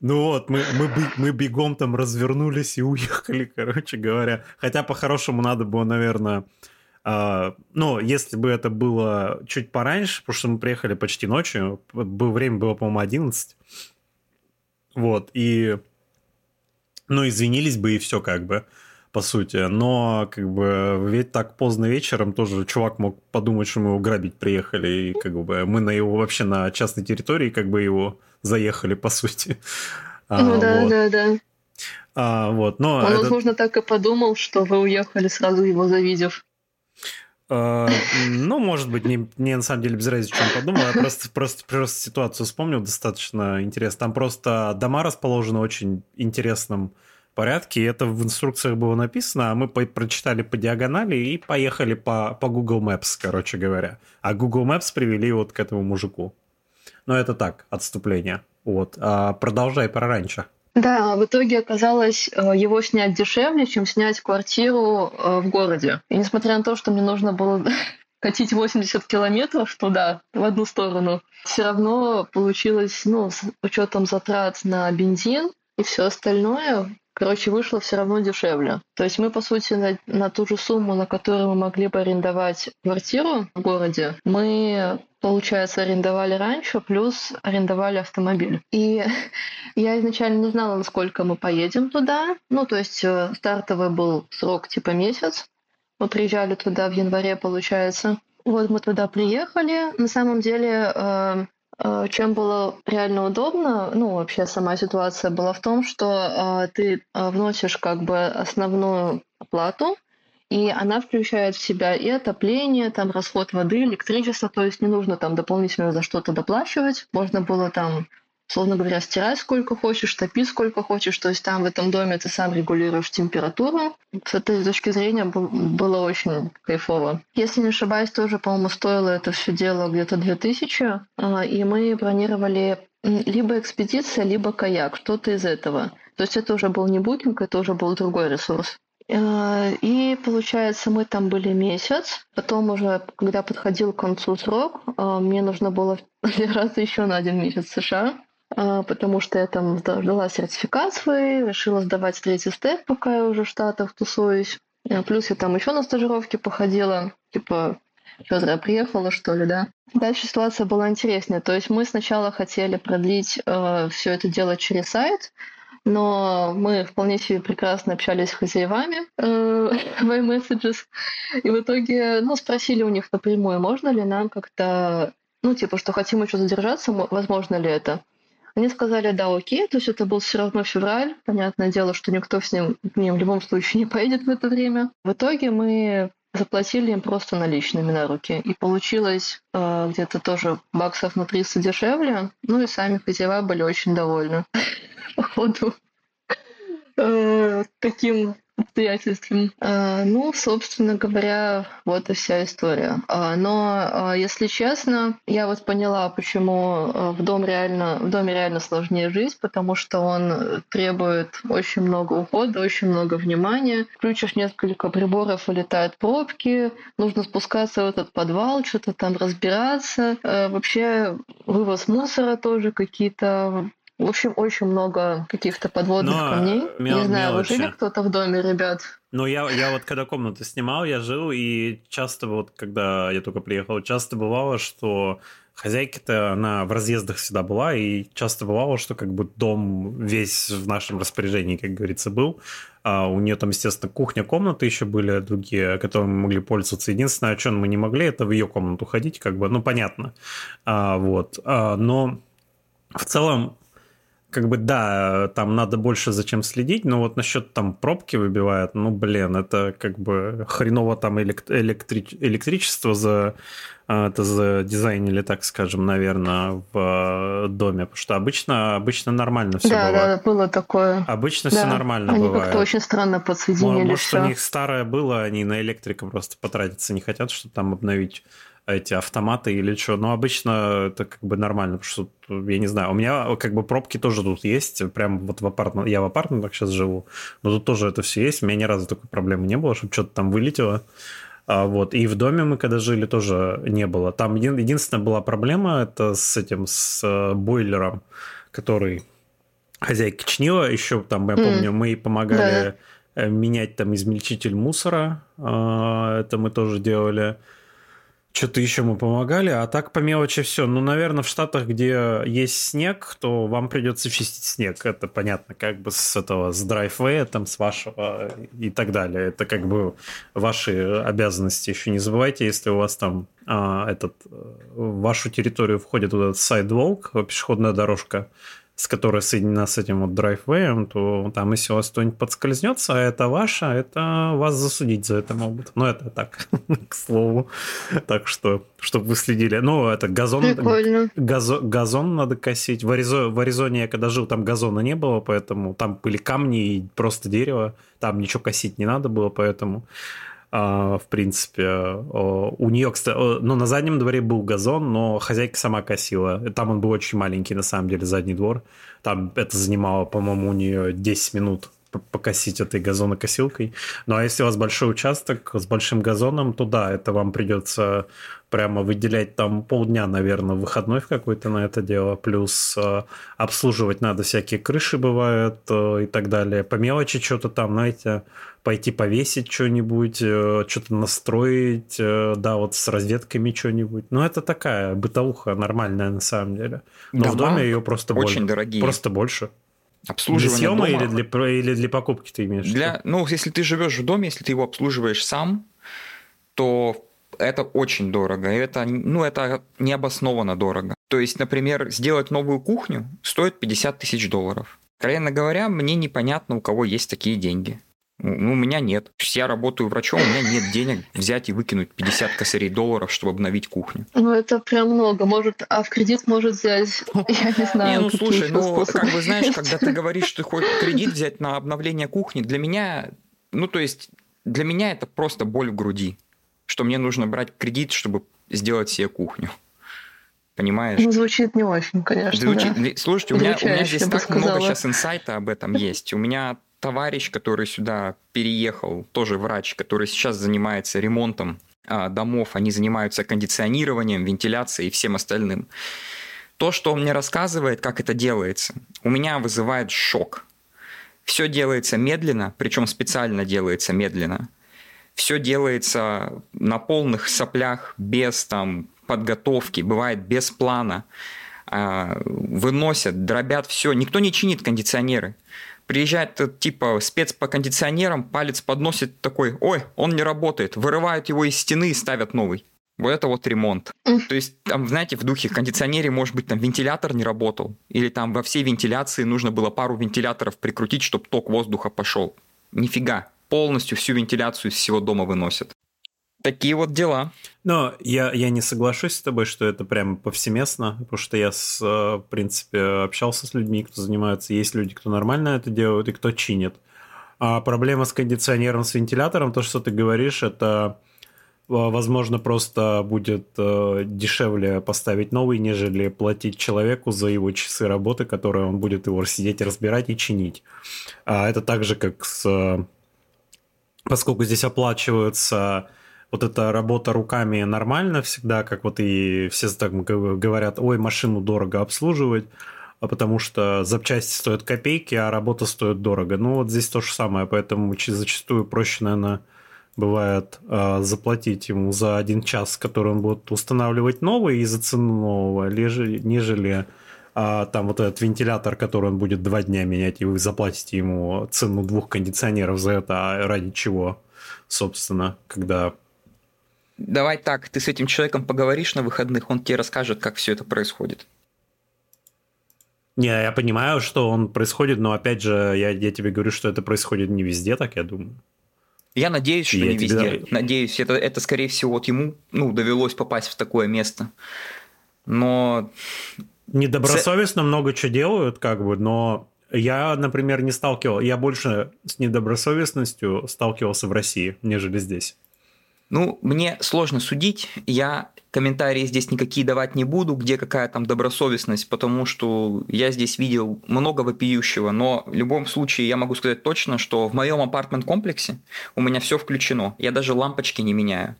Ну вот, мы, мы, мы бегом там развернулись и уехали, короче говоря. Хотя по-хорошему надо было, наверное... Uh, ну, если бы это было чуть пораньше, потому что мы приехали почти ночью, время было, по-моему, 11. Вот, и ну, извинились бы и все как бы, по сути. Но как бы ведь так поздно вечером тоже чувак мог подумать, что мы его грабить приехали, и как бы мы на его вообще на частной территории как бы его заехали, по сути. А, ну а, да, вот. да, да. А, вот, но Он, это... возможно, так и подумал, что вы уехали сразу его завидев. Uh, ну, может быть, не, не на самом деле без разницы, он подумал, я просто, просто, просто ситуацию вспомнил, достаточно интересно. Там просто дома расположены очень интересном порядке, это в инструкциях было написано, а мы по прочитали по диагонали и поехали по, по Google Maps, короче говоря. А Google Maps привели вот к этому мужику. Но это так, отступление. Вот. А продолжай про раньше. Да, в итоге оказалось э, его снять дешевле, чем снять квартиру э, в городе. И несмотря на то, что мне нужно было катить 80 километров туда, в одну сторону, все равно получилось, ну, с учетом затрат на бензин и все остальное, короче, вышло все равно дешевле. То есть мы, по сути, на, на ту же сумму, на которую мы могли бы арендовать квартиру в городе, мы получается, арендовали раньше, плюс арендовали автомобиль. И я изначально не знала, насколько мы поедем туда. Ну, то есть э, стартовый был срок типа месяц. Мы приезжали туда в январе, получается. Вот мы туда приехали. На самом деле, э, чем было реально удобно, ну, вообще сама ситуация была в том, что ты вносишь как бы основную оплату, и она включает в себя и отопление, там расход воды, электричество, то есть не нужно там дополнительно за что-то доплачивать. Можно было там, условно говоря, стирать сколько хочешь, топить сколько хочешь, то есть там в этом доме ты сам регулируешь температуру. С этой точки зрения было очень кайфово. Если не ошибаюсь, тоже, по-моему, стоило это все дело где-то 2000, а, и мы бронировали либо экспедиция, либо каяк, что-то из этого. То есть это уже был не букинг, это уже был другой ресурс. Э, и получается, мы там были месяц. Потом уже, когда подходил к концу срок, э, мне нужно было раз еще на один месяц в США, потому что я там ждала сертификат свой, решила сдавать третий степ, пока я уже в Штатах тусуюсь. Плюс я там еще на стажировке походила. Типа, Федора приехала, что ли, да? Дальше ситуация была интереснее. То есть мы сначала хотели продлить э, все это дело через сайт, но мы вполне себе прекрасно общались с хозяевами э, в iMessages, и в итоге, ну, спросили у них напрямую, можно ли нам как-то, ну, типа, что хотим еще задержаться, возможно ли это. Они сказали, да, окей, то есть это был все равно февраль, понятное дело, что никто с ним, к ним в любом случае не поедет в это время. В итоге мы заплатили им просто наличными на руки. И получилось э, где-то тоже баксов на 300 дешевле. Ну и сами хозяева были очень довольны. Походу, э, таким обстоятельствам. А, ну, собственно говоря, вот и вся история. А, но, а, если честно, я вот поняла, почему в, дом реально, в доме реально сложнее жить, потому что он требует очень много ухода, очень много внимания. Включишь несколько приборов, вылетают пробки, нужно спускаться в этот подвал, что-то там разбираться. Вообще вывоз мусора тоже какие-то в общем, очень много каких-то подводных Но камней. Мел- Не знаю, мелочи. вы жили кто-то в доме, ребят? Ну, я, я вот когда комнату снимал, я жил, и часто вот, когда я только приехал, часто бывало, что хозяйка-то, она в разъездах всегда была, и часто бывало, что как бы дом весь в нашем распоряжении, как говорится, был. А у нее там, естественно, кухня, комнаты еще были другие, которыми мы могли пользоваться. Единственное, о чем мы не могли, это в ее комнату ходить, как бы, ну, понятно. А, вот. А, но в целом как бы да, там надо больше зачем следить, но вот насчет там пробки выбивают, ну блин, это как бы хреново там электри... электричество за а, это за дизайнили, так скажем, наверное, в доме, потому что обычно, обычно нормально все да, было. Да, было такое. Обычно да. все нормально они бывает. Они как-то очень странно подсоединили Может, все. у них старое было, они на электрика просто потратиться не хотят, чтобы там обновить эти автоматы или что. Но обычно это как бы нормально, потому что, я не знаю, у меня как бы пробки тоже тут есть, прям вот в апартаментах, я в апартаментах сейчас живу, но тут тоже это все есть, у меня ни разу такой проблемы не было, чтобы что-то там вылетело. А, вот. И в доме мы когда жили тоже не было. Там един, единственная была проблема, это с этим, с э, бойлером, который хозяйка чинила. Еще там, я помню, mm. мы помогали да. Э, менять там измельчитель мусора. А, это мы тоже делали. Что-то еще мы помогали, а так по мелочи все. Ну, наверное, в Штатах, где есть снег, то вам придется чистить снег. Это понятно, как бы с этого, с драйвея, там, с вашего и так далее. Это как бы ваши обязанности. Еще не забывайте, если у вас там а, этот, в вашу территорию входит вот этот сайдволк, пешеходная дорожка, с которой соединена с этим вот драйвеем, то там, если у вас кто-нибудь подскользнется, а это ваше, это вас засудить за это могут. Но это так, к слову. Так что, чтобы вы следили. Ну, это газон... Газо, газон надо косить. В, Аризо, в Аризоне я когда жил, там газона не было, поэтому там были камни и просто дерево. Там ничего косить не надо было, поэтому в принципе. У нее, кстати, ну, на заднем дворе был газон, но хозяйка сама косила. Там он был очень маленький, на самом деле, задний двор. Там это занимало, по-моему, у нее 10 минут покосить этой газонокосилкой. Ну а если у вас большой участок с большим газоном, то да, это вам придется прямо выделять там полдня, наверное, выходной в какой-то на это дело. Плюс э, обслуживать надо всякие крыши бывают э, и так далее. По мелочи что-то там, знаете, пойти повесить что-нибудь, э, что-то настроить, э, да, вот с розетками что-нибудь. Ну, это такая бытовуха нормальная на самом деле. Но Дома в доме ее просто очень больше. дорогие. Просто больше. Обслуживание для съема дома... или для, или для покупки ты имеешь? Для, ну, если ты живешь в доме, если ты его обслуживаешь сам, то это очень дорого. Это, ну, это необоснованно дорого. То есть, например, сделать новую кухню стоит 50 тысяч долларов. Откровенно говоря, мне непонятно, у кого есть такие деньги. Ну, у меня нет. Я работаю врачом, у меня нет денег взять и выкинуть 50 косарей долларов, чтобы обновить кухню. Ну, это прям много. Может, а в кредит может взять, я не знаю, Не, ну, слушай, ну, как бы, знаешь, когда ты говоришь, что ты хочешь кредит взять на обновление кухни, для меня, ну, то есть, для меня это просто боль в груди, что мне нужно брать кредит, чтобы сделать себе кухню. Понимаешь? Ну, звучит не очень, конечно. Звучит... Да. Слушайте, у меня, у меня здесь так сказала. много сейчас инсайта об этом есть. У меня товарищ, который сюда переехал, тоже врач, который сейчас занимается ремонтом а, домов, они занимаются кондиционированием, вентиляцией и всем остальным. То, что он мне рассказывает, как это делается, у меня вызывает шок. Все делается медленно, причем специально делается медленно. все делается на полных соплях, без там подготовки, бывает без плана. А, выносят, дробят все. Никто не чинит кондиционеры. Приезжает типа спец по кондиционерам, палец подносит такой, ой, он не работает. Вырывают его из стены и ставят новый. Вот это вот ремонт. То есть, там, знаете, в духе кондиционере, может быть, там вентилятор не работал, или там во всей вентиляции нужно было пару вентиляторов прикрутить, чтобы ток воздуха пошел. Нифига. Полностью всю вентиляцию из всего дома выносят. Такие вот дела. Но я, я не соглашусь с тобой, что это прям повсеместно, потому что я, с, э, в принципе, общался с людьми, кто занимается. Есть люди, кто нормально это делают и кто чинит. А проблема с кондиционером, с вентилятором, то, что ты говоришь, это возможно, просто будет э, дешевле поставить новый, нежели платить человеку за его часы работы, которые он будет его сидеть, разбирать и чинить. А это так же, как с... Поскольку здесь оплачиваются вот эта работа руками нормально всегда, как вот и все так говорят, ой, машину дорого обслуживать, а потому что запчасти стоят копейки, а работа стоит дорого. Ну вот здесь то же самое, поэтому зачастую проще, наверное, бывает э, заплатить ему за один час, который он будет устанавливать новый, и за цену нового, нежели а, там вот этот вентилятор, который он будет два дня менять, и вы заплатите ему цену двух кондиционеров за это, а ради чего, собственно, когда... Давай так, ты с этим человеком поговоришь на выходных, он тебе расскажет, как все это происходит. Не, я понимаю, что он происходит, но опять же, я, я тебе говорю, что это происходит не везде, так я думаю. Я надеюсь, что я не везде. Тебя... Надеюсь, это, это, скорее всего, вот ему ну, довелось попасть в такое место. Но... Недобросовестно много чего делают, как бы, но я, например, не сталкивался. Я больше с недобросовестностью сталкивался в России, нежели здесь. Ну, мне сложно судить. Я комментарии здесь никакие давать не буду, где какая там добросовестность, потому что я здесь видел много вопиющего, но в любом случае я могу сказать точно, что в моем апартмент-комплексе у меня все включено. Я даже лампочки не меняю.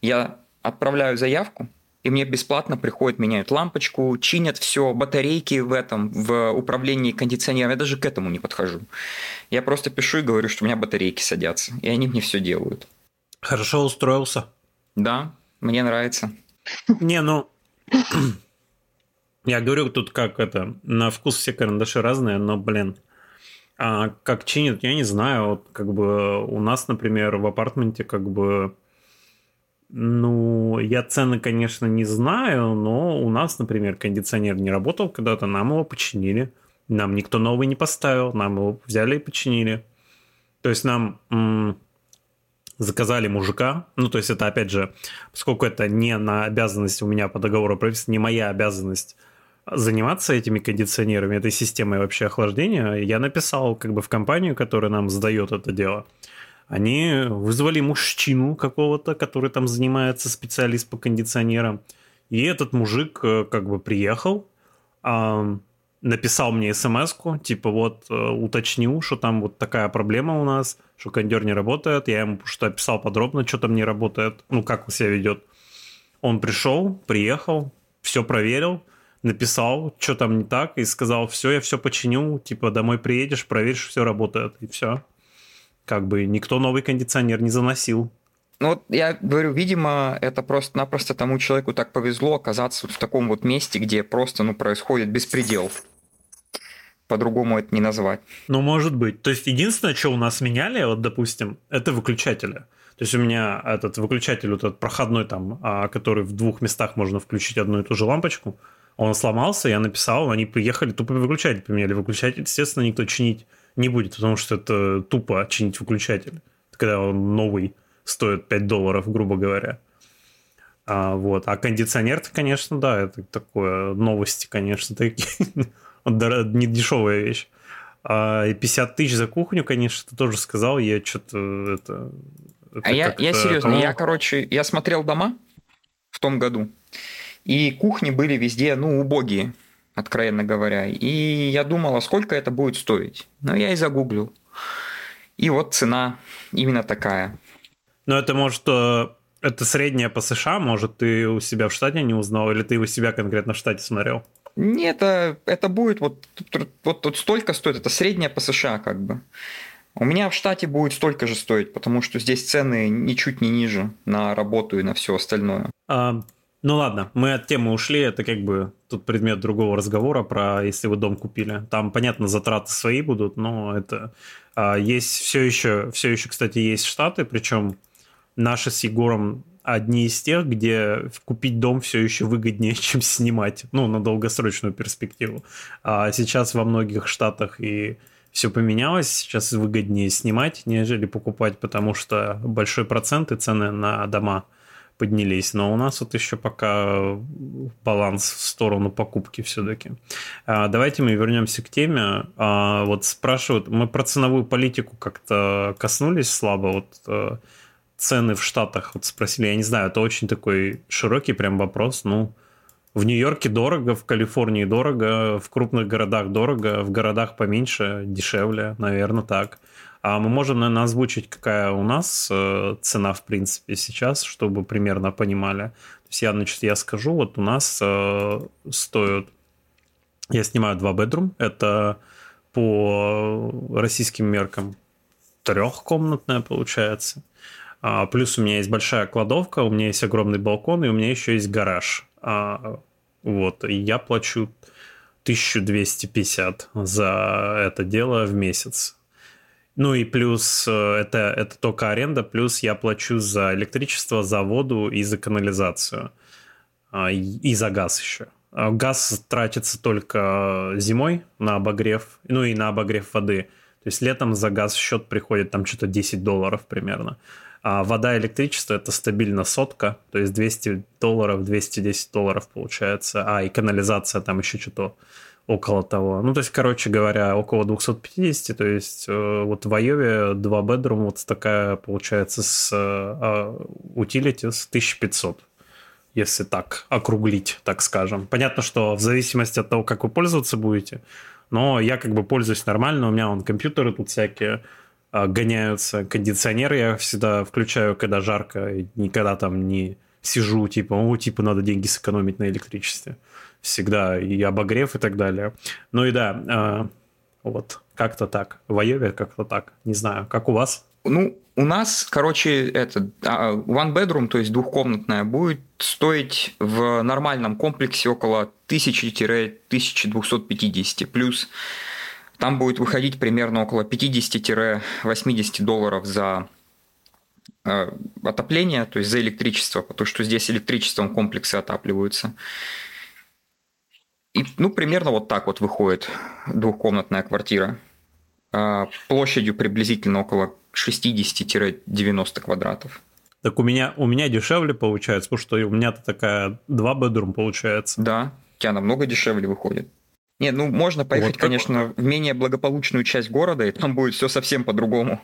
Я отправляю заявку, и мне бесплатно приходят, меняют лампочку, чинят все, батарейки в этом, в управлении кондиционером. Я даже к этому не подхожу. Я просто пишу и говорю, что у меня батарейки садятся, и они мне все делают. Хорошо устроился. Да, мне нравится. Не, ну... Я говорю, тут как это, на вкус все карандаши разные, но, блин, а как чинят, я не знаю. Вот как бы у нас, например, в апартменте как бы... Ну, я цены, конечно, не знаю, но у нас, например, кондиционер не работал когда-то, нам его починили. Нам никто новый не поставил, нам его взяли и починили. То есть нам м- заказали мужика, ну, то есть это, опять же, поскольку это не на обязанность у меня по договору правительства, не моя обязанность заниматься этими кондиционерами, этой системой вообще охлаждения, я написал как бы в компанию, которая нам сдает это дело. Они вызвали мужчину какого-то, который там занимается, специалист по кондиционерам. И этот мужик э, как бы приехал, написал мне смс типа вот э, уточню, что там вот такая проблема у нас, что кондер не работает. Я ему что описал подробно, что там не работает, ну как он себя ведет. Он пришел, приехал, все проверил, написал, что там не так, и сказал, все, я все починю, типа домой приедешь, проверишь, все работает, и все. Как бы никто новый кондиционер не заносил. Ну вот я говорю, видимо, это просто-напросто тому человеку так повезло оказаться вот в таком вот месте, где просто ну, происходит беспредел по-другому это не назвать. Ну, может быть. То есть, единственное, что у нас меняли, вот, допустим, это выключатели. То есть, у меня этот выключатель, вот этот проходной там, а, который в двух местах можно включить одну и ту же лампочку, он сломался, я написал, они приехали, тупо выключатель поменяли. Выключатель, естественно, никто чинить не будет, потому что это тупо чинить выключатель, когда он новый стоит 5 долларов, грубо говоря. А, вот. А кондиционер конечно, да, это такое, новости, конечно, такие. не дешевая вещь. А 50 тысяч за кухню, конечно, ты тоже сказал, я что-то это... это а я, я серьезно, кого? я, короче, я смотрел дома в том году, и кухни были везде, ну, убогие, откровенно говоря. И я думал, а сколько это будет стоить? Но я и загуглил. И вот цена именно такая. Но это может э, это средняя по США, может, ты у себя в штате не узнал, или ты у себя конкретно в штате смотрел? Нет, это, это будет вот, вот, вот столько стоит, это средняя по США как бы. У меня в штате будет столько же стоить, потому что здесь цены ничуть не ниже на работу и на все остальное. А, ну ладно, мы от темы ушли, это как бы тут предмет другого разговора про если вы дом купили. Там, понятно, затраты свои будут, но это а, есть все еще, все еще, кстати, есть штаты, причем наши с Егором одни из тех, где купить дом все еще выгоднее, чем снимать, ну, на долгосрочную перспективу. А сейчас во многих штатах и все поменялось, сейчас выгоднее снимать, нежели покупать, потому что большой процент и цены на дома – поднялись, но у нас вот еще пока баланс в сторону покупки все-таки. А, давайте мы вернемся к теме. А, вот спрашивают, мы про ценовую политику как-то коснулись слабо, вот э, цены в Штатах, вот спросили, я не знаю, это очень такой широкий прям вопрос, ну, в Нью-Йорке дорого, в Калифорнии дорого, в крупных городах дорого, в городах поменьше, дешевле, наверное, так. А мы можем, наверное, озвучить, какая у нас э, цена, в принципе, сейчас, чтобы примерно понимали. То есть я, значит, я скажу, вот у нас э, стоит... Я снимаю два bedroom, это по российским меркам трехкомнатная получается. А, плюс у меня есть большая кладовка, у меня есть огромный балкон, и у меня еще есть гараж. А, вот, и я плачу 1250 за это дело в месяц. Ну и плюс э, это, это только аренда, плюс я плачу за электричество, за воду и за канализацию. А, и за газ еще. А газ тратится только зимой на обогрев, ну и на обогрев воды. То есть летом за газ счет приходит там что-то 10 долларов примерно. А вода и электричество это стабильно сотка, то есть 200 долларов, 210 долларов получается. А, и канализация там еще что-то около того. Ну, то есть, короче говоря, около 250, то есть э, вот в Айове два бедрум, вот такая получается с утилити с 1500 если так округлить, так скажем. Понятно, что в зависимости от того, как вы пользоваться будете, но я как бы пользуюсь нормально, у меня вон компьютеры тут всякие а, гоняются, кондиционер я всегда включаю, когда жарко, никогда там не сижу, типа, о, типа, надо деньги сэкономить на электричестве всегда и обогрев и так далее. Ну и да, э, вот как-то так. В Айове как-то так. Не знаю, как у вас? Ну, у нас, короче, это а, one bedroom, то есть двухкомнатная, будет стоить в нормальном комплексе около 1000-1250. Плюс там будет выходить примерно около 50-80 долларов за э, отопление, то есть за электричество, потому что здесь электричеством комплексы отапливаются. И, ну, примерно вот так вот выходит двухкомнатная квартира. А, площадью приблизительно около 60-90 квадратов. Так у меня, у меня дешевле получается, потому что у меня-то такая два бедрум получается. Да, у тебя намного дешевле выходит. Нет, ну можно поехать, вот конечно, в менее благополучную часть города, и там будет все совсем по-другому.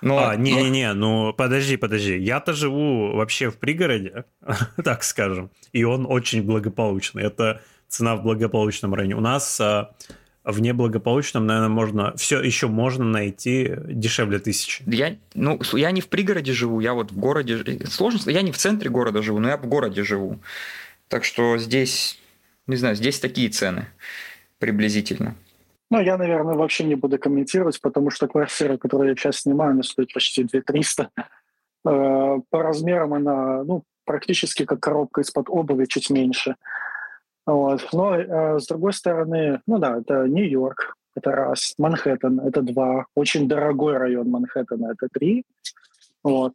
Но, а, не-не-не, но... ну подожди, подожди. Я-то живу вообще в пригороде, так скажем, и он очень благополучный. Это цена в благополучном районе. У нас а, в неблагополучном, наверное, можно все еще можно найти дешевле тысячи. Я, ну, я не в пригороде живу, я вот в городе. Сложно, я не в центре города живу, но я в городе живу. Так что здесь, не знаю, здесь такие цены приблизительно. Ну, я, наверное, вообще не буду комментировать, потому что квартира, которую я сейчас снимаю, она стоит почти 2300. Э, по размерам она, ну, практически как коробка из-под обуви, чуть меньше. Вот. Но, э, с другой стороны, ну да, это Нью-Йорк, это раз, Манхэттен, это два, очень дорогой район Манхэттена, это три. Вот.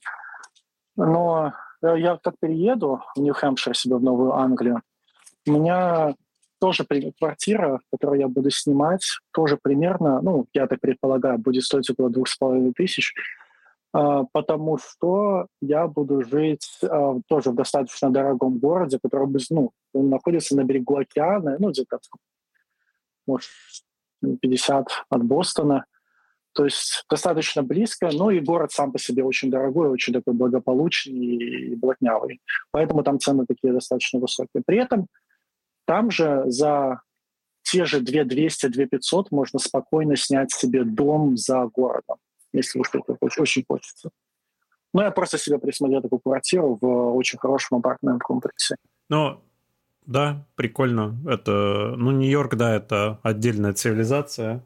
Но э, я как перееду в Нью-Хэмпшир себе в Новую Англию, у меня тоже квартира, которую я буду снимать, тоже примерно, ну, я так предполагаю, будет стоить около двух с половиной тысяч. А, потому что я буду жить а, тоже в достаточно дорогом городе, который ну, находится на берегу океана, ну, где-то, может, 50 от Бостона. То есть достаточно близко, но и город сам по себе очень дорогой, очень такой благополучный и блатнявый. Поэтому там цены такие достаточно высокие. При этом там же за те же 2200-2500 можно спокойно снять себе дом за городом если уж это очень хочется. Ну, я просто себе присмотрел такую квартиру в очень хорошем апартментном комплексе. Ну, да, прикольно. Это, ну, Нью-Йорк, да, это отдельная цивилизация.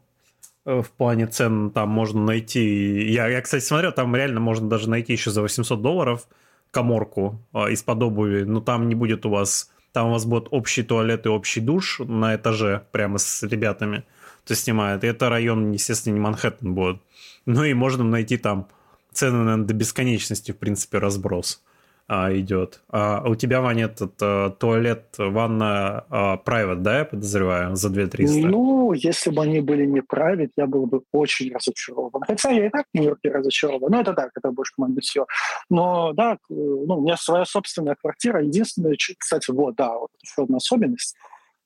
в плане цен там можно найти. Я, я, кстати, смотрел, там реально можно даже найти еще за 800 долларов коморку из-под обуви, но там не будет у вас... Там у вас будет общий туалет и общий душ на этаже прямо с ребятами, кто снимает. И это район, естественно, не Манхэттен будет. Ну и можно найти там цены, наверное, до бесконечности, в принципе, разброс а, идет. А у тебя, Ваня, этот а, туалет, ванна а, private, да, я подозреваю, за 2300? Ну, если бы они были не private, я был бы очень разочарован. Хотя я и так в Нью-Йорке разочарован. Ну, это так, это больше команда все. Но, да, ну, у меня своя собственная квартира. Единственное, кстати, вот, да, вот еще одна особенность.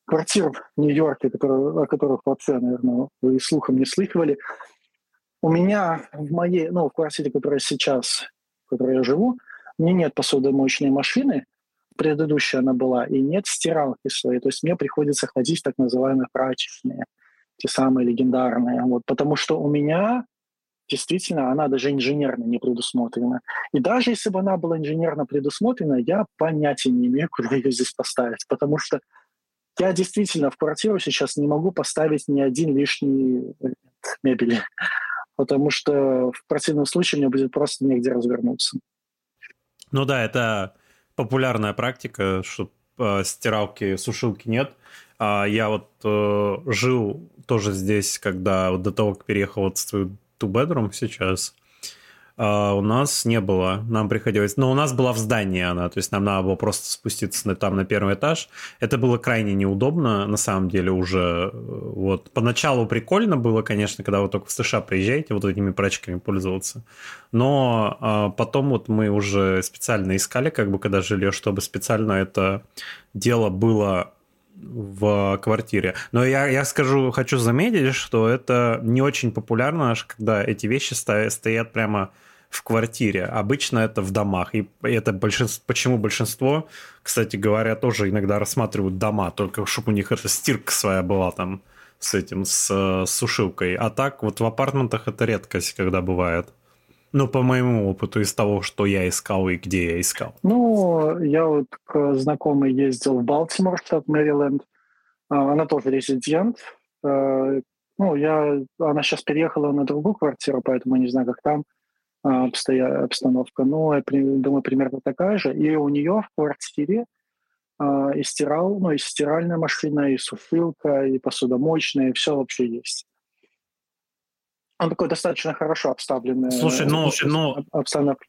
Квартир в Нью-Йорке, о которых вообще, наверное, вы слухом не слыхивали, у меня в моей, ну, в квартире, которая сейчас, в которой я живу, у нет посудомоечной машины, предыдущая она была, и нет стиралки своей. То есть мне приходится ходить в так называемые прачечные, те самые легендарные. Вот, потому что у меня действительно она даже инженерно не предусмотрена. И даже если бы она была инженерно предусмотрена, я понятия не имею, куда ее здесь поставить. Потому что я действительно в квартиру сейчас не могу поставить ни один лишний мебели. Потому что в противном случае мне будет просто негде развернуться. Ну да, это популярная практика, что э, стиралки, сушилки нет. А я вот э, жил тоже здесь, когда вот до того, как переехал вот в свою two-bedroom сейчас, Uh, у нас не было, нам приходилось, но у нас была в здании она, то есть нам надо было просто спуститься на, там на первый этаж. Это было крайне неудобно, на самом деле уже. Вот поначалу прикольно было, конечно, когда вы только в США приезжаете, вот этими прачками пользоваться. Но uh, потом вот мы уже специально искали, как бы когда жилье, чтобы специально это дело было в квартире. Но я, я скажу, хочу заметить, что это не очень популярно, когда эти вещи стоят прямо в квартире. Обычно это в домах. И это большинство, почему большинство, кстати говоря, тоже иногда рассматривают дома, только чтобы у них эта стирка своя была там с этим, с, с сушилкой. А так вот в апартментах это редкость, когда бывает. Ну, по моему опыту, из того, что я искал и где я искал. Ну, я вот к знакомой ездил в Балтимор, штат Мэриленд. А, она тоже резидент. А, ну, я, она сейчас переехала на другую квартиру, поэтому не знаю, как там а, обстоя, обстановка. Но я думаю, примерно такая же. И у нее в квартире и стирал, ну, и стиральная машина, и сушилка, и посудомоечная, и все вообще есть. Он такой достаточно хорошо обставленный. Слушай, ну, ну обстановка.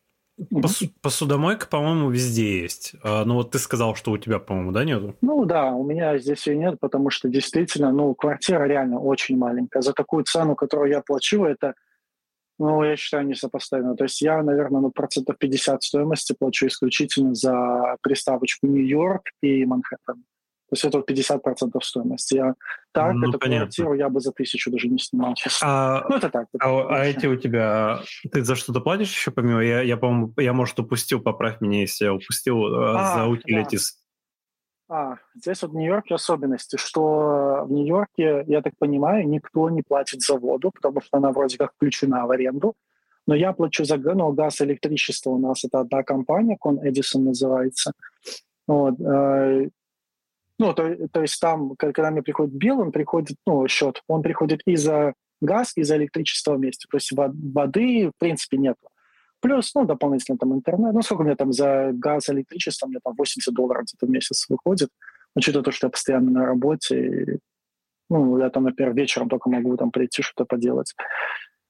Посудомойка, по-моему, везде есть. А, ну вот ты сказал, что у тебя, по-моему, да, нету? Ну да, у меня здесь ее нет, потому что действительно, ну, квартира реально очень маленькая. За такую цену, которую я плачу, это, ну, я считаю, несопоставимо. То есть я, наверное, ну, процентов 50 стоимости плачу исключительно за приставочку Нью-Йорк и Манхэттен. То есть это вот 50% стоимости. Я так, ну, эту понятно. квартиру я бы за тысячу даже не снимал, честно. А, ну, это так. Это а, а эти у тебя... Ты за что-то платишь еще помимо? Я, я по-моему, я, может, упустил, поправь меня, если я упустил э, а, за utilities. Да. А, здесь вот в Нью-Йорке особенности, что в Нью-Йорке, я так понимаю, никто не платит за воду, потому что она вроде как включена в аренду. Но я плачу за ну, газ и электричество. У нас это одна компания, Con Edison называется. Вот. Ну, то, то есть там, когда мне приходит билл, он приходит, ну, счет, он приходит и за газ, и за электричество вместе. То есть воды, в принципе, нет. Плюс, ну, дополнительно там интернет. Ну, сколько меня там за газ, электричество, меня там 80 долларов где-то в месяц выходит. Учитывая то, что я постоянно на работе, и, ну, я там, например, вечером только могу там прийти что-то поделать.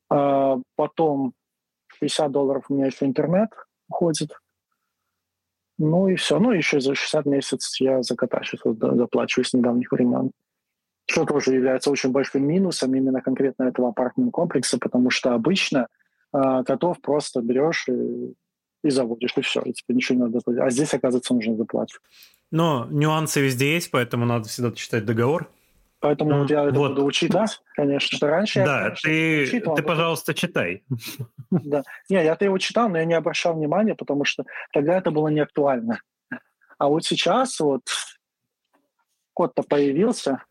А потом 60 долларов у меня еще интернет уходит. Ну и все. Ну, еще за 60 месяцев я за кота сейчас с недавних времен. Что тоже является очень большим минусом именно конкретно этого апартмент-комплекса, потому что обычно э, котов просто берешь и, и заводишь, и все, и тебе ничего не надо платить. А здесь, оказывается, нужно заплатить. Но нюансы везде есть, поэтому надо всегда читать договор. Поэтому ну, вот я это вот. буду учитывать, конечно. Что раньше да, я, конечно, ты, учитывал, ты, пожалуйста, читай. Да. Не, я-то его читал, но я не обращал внимания, потому что тогда это было не актуально. А вот сейчас вот код-то появился,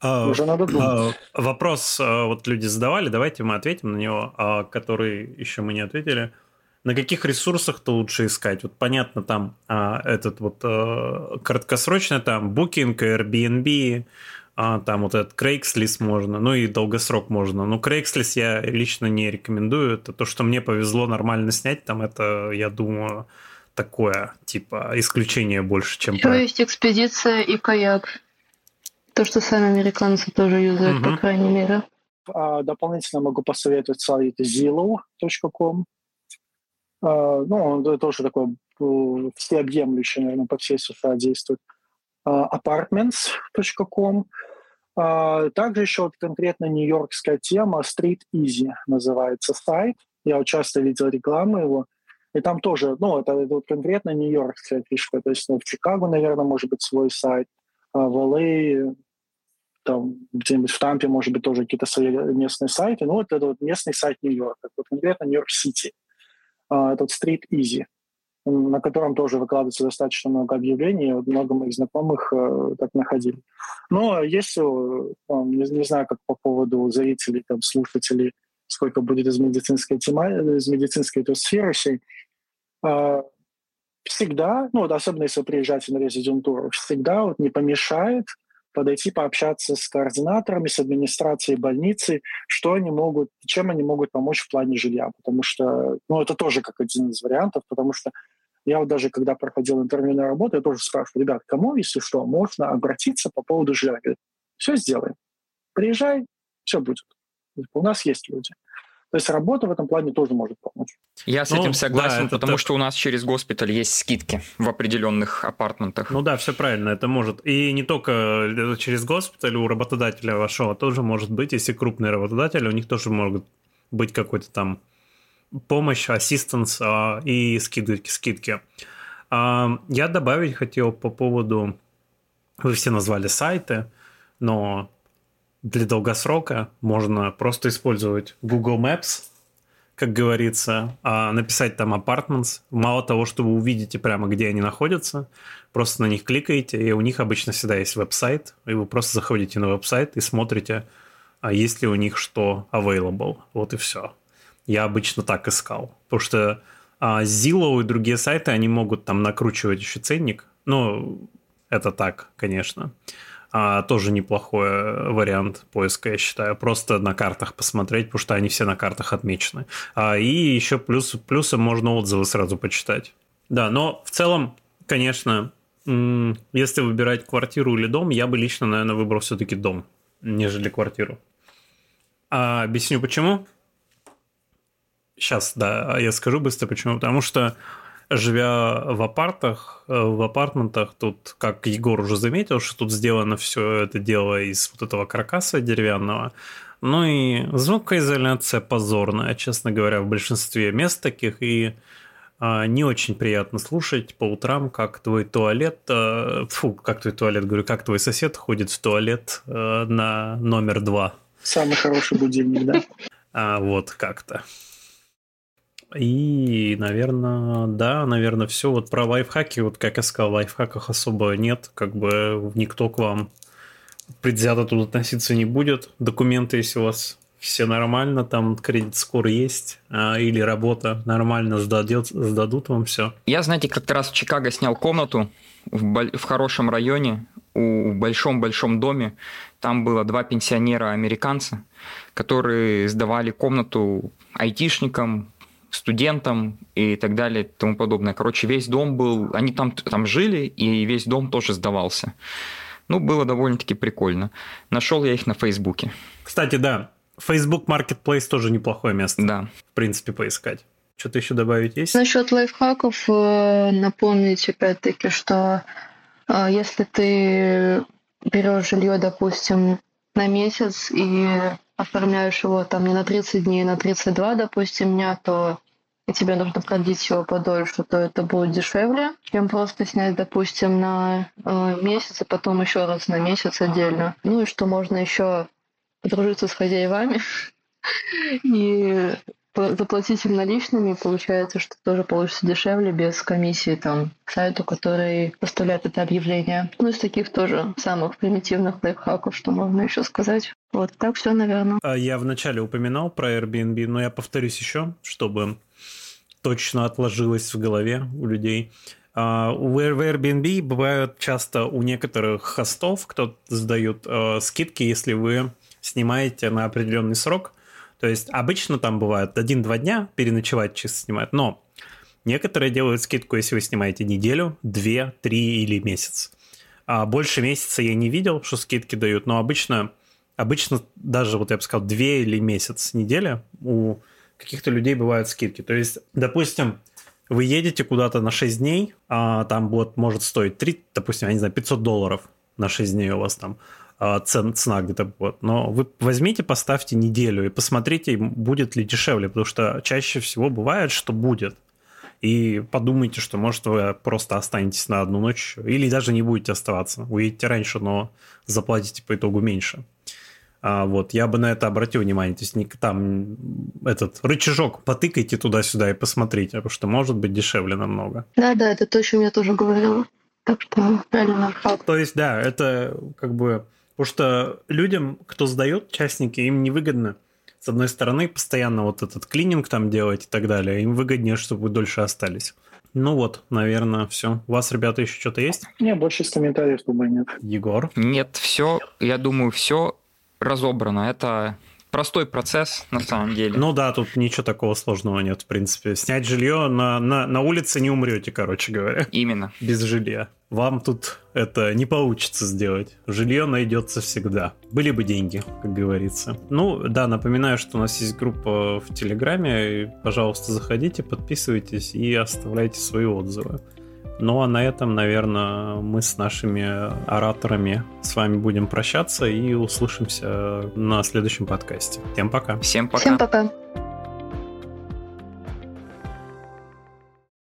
а, уже надо думать. А, вопрос а, вот люди задавали, давайте мы ответим на него, а, который еще мы не ответили на каких ресурсах-то лучше искать? Вот понятно, там а, этот вот а, краткосрочно там Booking, Airbnb, а, там вот этот Craigslist можно, ну и долгосрок можно. Но Craigslist я лично не рекомендую. Это то, что мне повезло нормально снять, там это, я думаю, такое, типа, исключение больше, чем... Еще есть экспедиция и каяк. То, что сами американцы тоже юзают, угу. по крайней мере. А, дополнительно могу посоветовать сайт zillow.com. А, ну, он тоже такой э, всеобъемлющий, наверное, по всей США действует. А, apartments.com. Также еще вот конкретно нью-йоркская тема Street Easy называется сайт. Я вот часто видел рекламу его. И там тоже, ну, это, это вот конкретно нью-йоркская фишка. То есть ну, в Чикаго, наверное, может быть свой сайт, а в LA, там где-нибудь в Тампе, может быть, тоже какие-то свои местные сайты. Ну, вот это вот местный сайт Нью-Йорка, вот конкретно Нью-Йорк-Сити. А, этот Street Easy, на котором тоже выкладывается достаточно много объявлений, много моих знакомых э, так находили. Но если, э, не, не знаю, как по поводу зрителей, там, слушателей, сколько будет из медицинской темы, из медицинской этой сферы э, всегда, ну вот особенно если вы приезжаете на резидентуру, всегда вот не помешает подойти пообщаться с координаторами, с администрацией больницы, что они могут, чем они могут помочь в плане жилья, потому что, ну, это тоже как один из вариантов, потому что я вот даже когда проходил интервью на работу, я тоже спрашиваю, ребят, кому, если что, можно обратиться по поводу жилья? Говорят, все сделаем. Приезжай, все будет. У нас есть люди. То есть работа в этом плане тоже может помочь. Я с ну, этим согласен, да, потому так. что у нас через госпиталь есть скидки в определенных апартментах. Ну да, все правильно, это может. И не только через госпиталь, у работодателя вашего тоже может быть, если крупный работодатель, у них тоже могут быть какой-то там помощь, ассистенс а, и скидки. скидки. А, я добавить хотел по поводу... Вы все назвали сайты, но для долгосрока можно просто использовать Google Maps, как говорится, а написать там apartments. Мало того, что вы увидите прямо, где они находятся, просто на них кликаете, и у них обычно всегда есть веб-сайт, и вы просто заходите на веб-сайт и смотрите, а есть ли у них что available. Вот и все. Я обычно так искал. Потому что а, Zillow и другие сайты, они могут там накручивать еще ценник. Ну, это так, конечно а, тоже неплохой э, вариант поиска, я считаю. Просто на картах посмотреть, потому что они все на картах отмечены. А, и еще плюс, плюсом можно отзывы сразу почитать. Да, но в целом, конечно, если выбирать квартиру или дом, я бы лично, наверное, выбрал все-таки дом, нежели квартиру. А, объясню почему. Сейчас, да, я скажу быстро почему. Потому что живя в апартах, э, в апартментах, тут, как Егор уже заметил, что тут сделано все это дело из вот этого каркаса деревянного. Ну и звукоизоляция позорная, честно говоря, в большинстве мест таких. И а, не очень приятно слушать по утрам, как твой туалет, а, фу, как твой туалет, говорю, как твой сосед ходит в туалет а, на номер два. Самый хороший будильник, да? А, вот как-то. И, наверное, да, наверное, все. Вот про лайфхаки, вот как я сказал, в лайфхаках особо нет. Как бы никто к вам предвзято тут относиться не будет. Документы, если у вас все нормально, там кредит скоро есть, а, или работа нормально сдадет, сдадут вам все. Я, знаете, как-то раз в Чикаго снял комнату в, в хорошем районе, у, в большом-большом доме. Там было два пенсионера-американца, которые сдавали комнату айтишникам, студентам и так далее и тому подобное. Короче, весь дом был... Они там, там жили, и весь дом тоже сдавался. Ну, было довольно-таки прикольно. Нашел я их на Фейсбуке. Кстати, да, Facebook Marketplace тоже неплохое место. Да. В принципе, поискать. Что-то еще добавить есть? Насчет лайфхаков э, напомнить опять-таки, что э, если ты берешь жилье, допустим, на месяц и оформляешь его там не на 30 дней, а на 32, допустим, дня, то и тебе нужно продлить его подольше, то это будет дешевле, чем просто снять, допустим, на э, месяц, и потом еще раз на месяц отдельно. Ну и что можно еще подружиться с хозяевами и заплатить им наличными, получается, что тоже получится дешевле, без комиссии там сайту, который поставляет это объявление. Ну, из таких тоже самых примитивных лайфхаков, что можно еще сказать. Вот так все, наверное. А я вначале упоминал про Airbnb, но я повторюсь еще, чтобы точно отложилось в голове у людей. Uh, в Airbnb бывают часто у некоторых хостов, кто сдают uh, скидки, если вы снимаете на определенный срок. То есть обычно там бывает один-два дня переночевать чисто снимают, но некоторые делают скидку, если вы снимаете неделю, две, три или месяц. А больше месяца я не видел, что скидки дают, но обычно, обычно даже, вот я бы сказал, две или месяц неделя у каких-то людей бывают скидки. То есть, допустим, вы едете куда-то на 6 дней, а там вот может стоить 3, допустим, я не знаю, 500 долларов на 6 дней у вас там цен, цена где-то вот. Но вы возьмите, поставьте неделю и посмотрите, будет ли дешевле, потому что чаще всего бывает, что будет. И подумайте, что может вы просто останетесь на одну ночь или даже не будете оставаться. Уедете раньше, но заплатите по итогу меньше. А, вот, я бы на это обратил внимание. То есть не там этот рычажок потыкайте туда-сюда и посмотрите, потому что может быть дешевле намного. Да, да, это то, чем я тоже говорила. Так что правильно. То есть, да, это как бы... Потому что людям, кто сдает, частники, им невыгодно с одной стороны, постоянно вот этот клининг там делать и так далее. Им выгоднее, чтобы вы дольше остались. Ну вот, наверное, все. У вас, ребята, еще что-то есть? Не, больше из комментариев думаю нет. Егор? Нет, все, я думаю, все разобрано. Это простой процесс, на самом деле. Ну да, тут ничего такого сложного нет, в принципе. Снять жилье на, на, на улице не умрете, короче говоря. Именно. Без жилья. Вам тут это не получится сделать. Жилье найдется всегда. Были бы деньги, как говорится. Ну, да, напоминаю, что у нас есть группа в Телеграме. Пожалуйста, заходите, подписывайтесь и оставляйте свои отзывы. Ну а на этом, наверное, мы с нашими ораторами с вами будем прощаться и услышимся на следующем подкасте. Всем пока. Всем пока. Всем пока.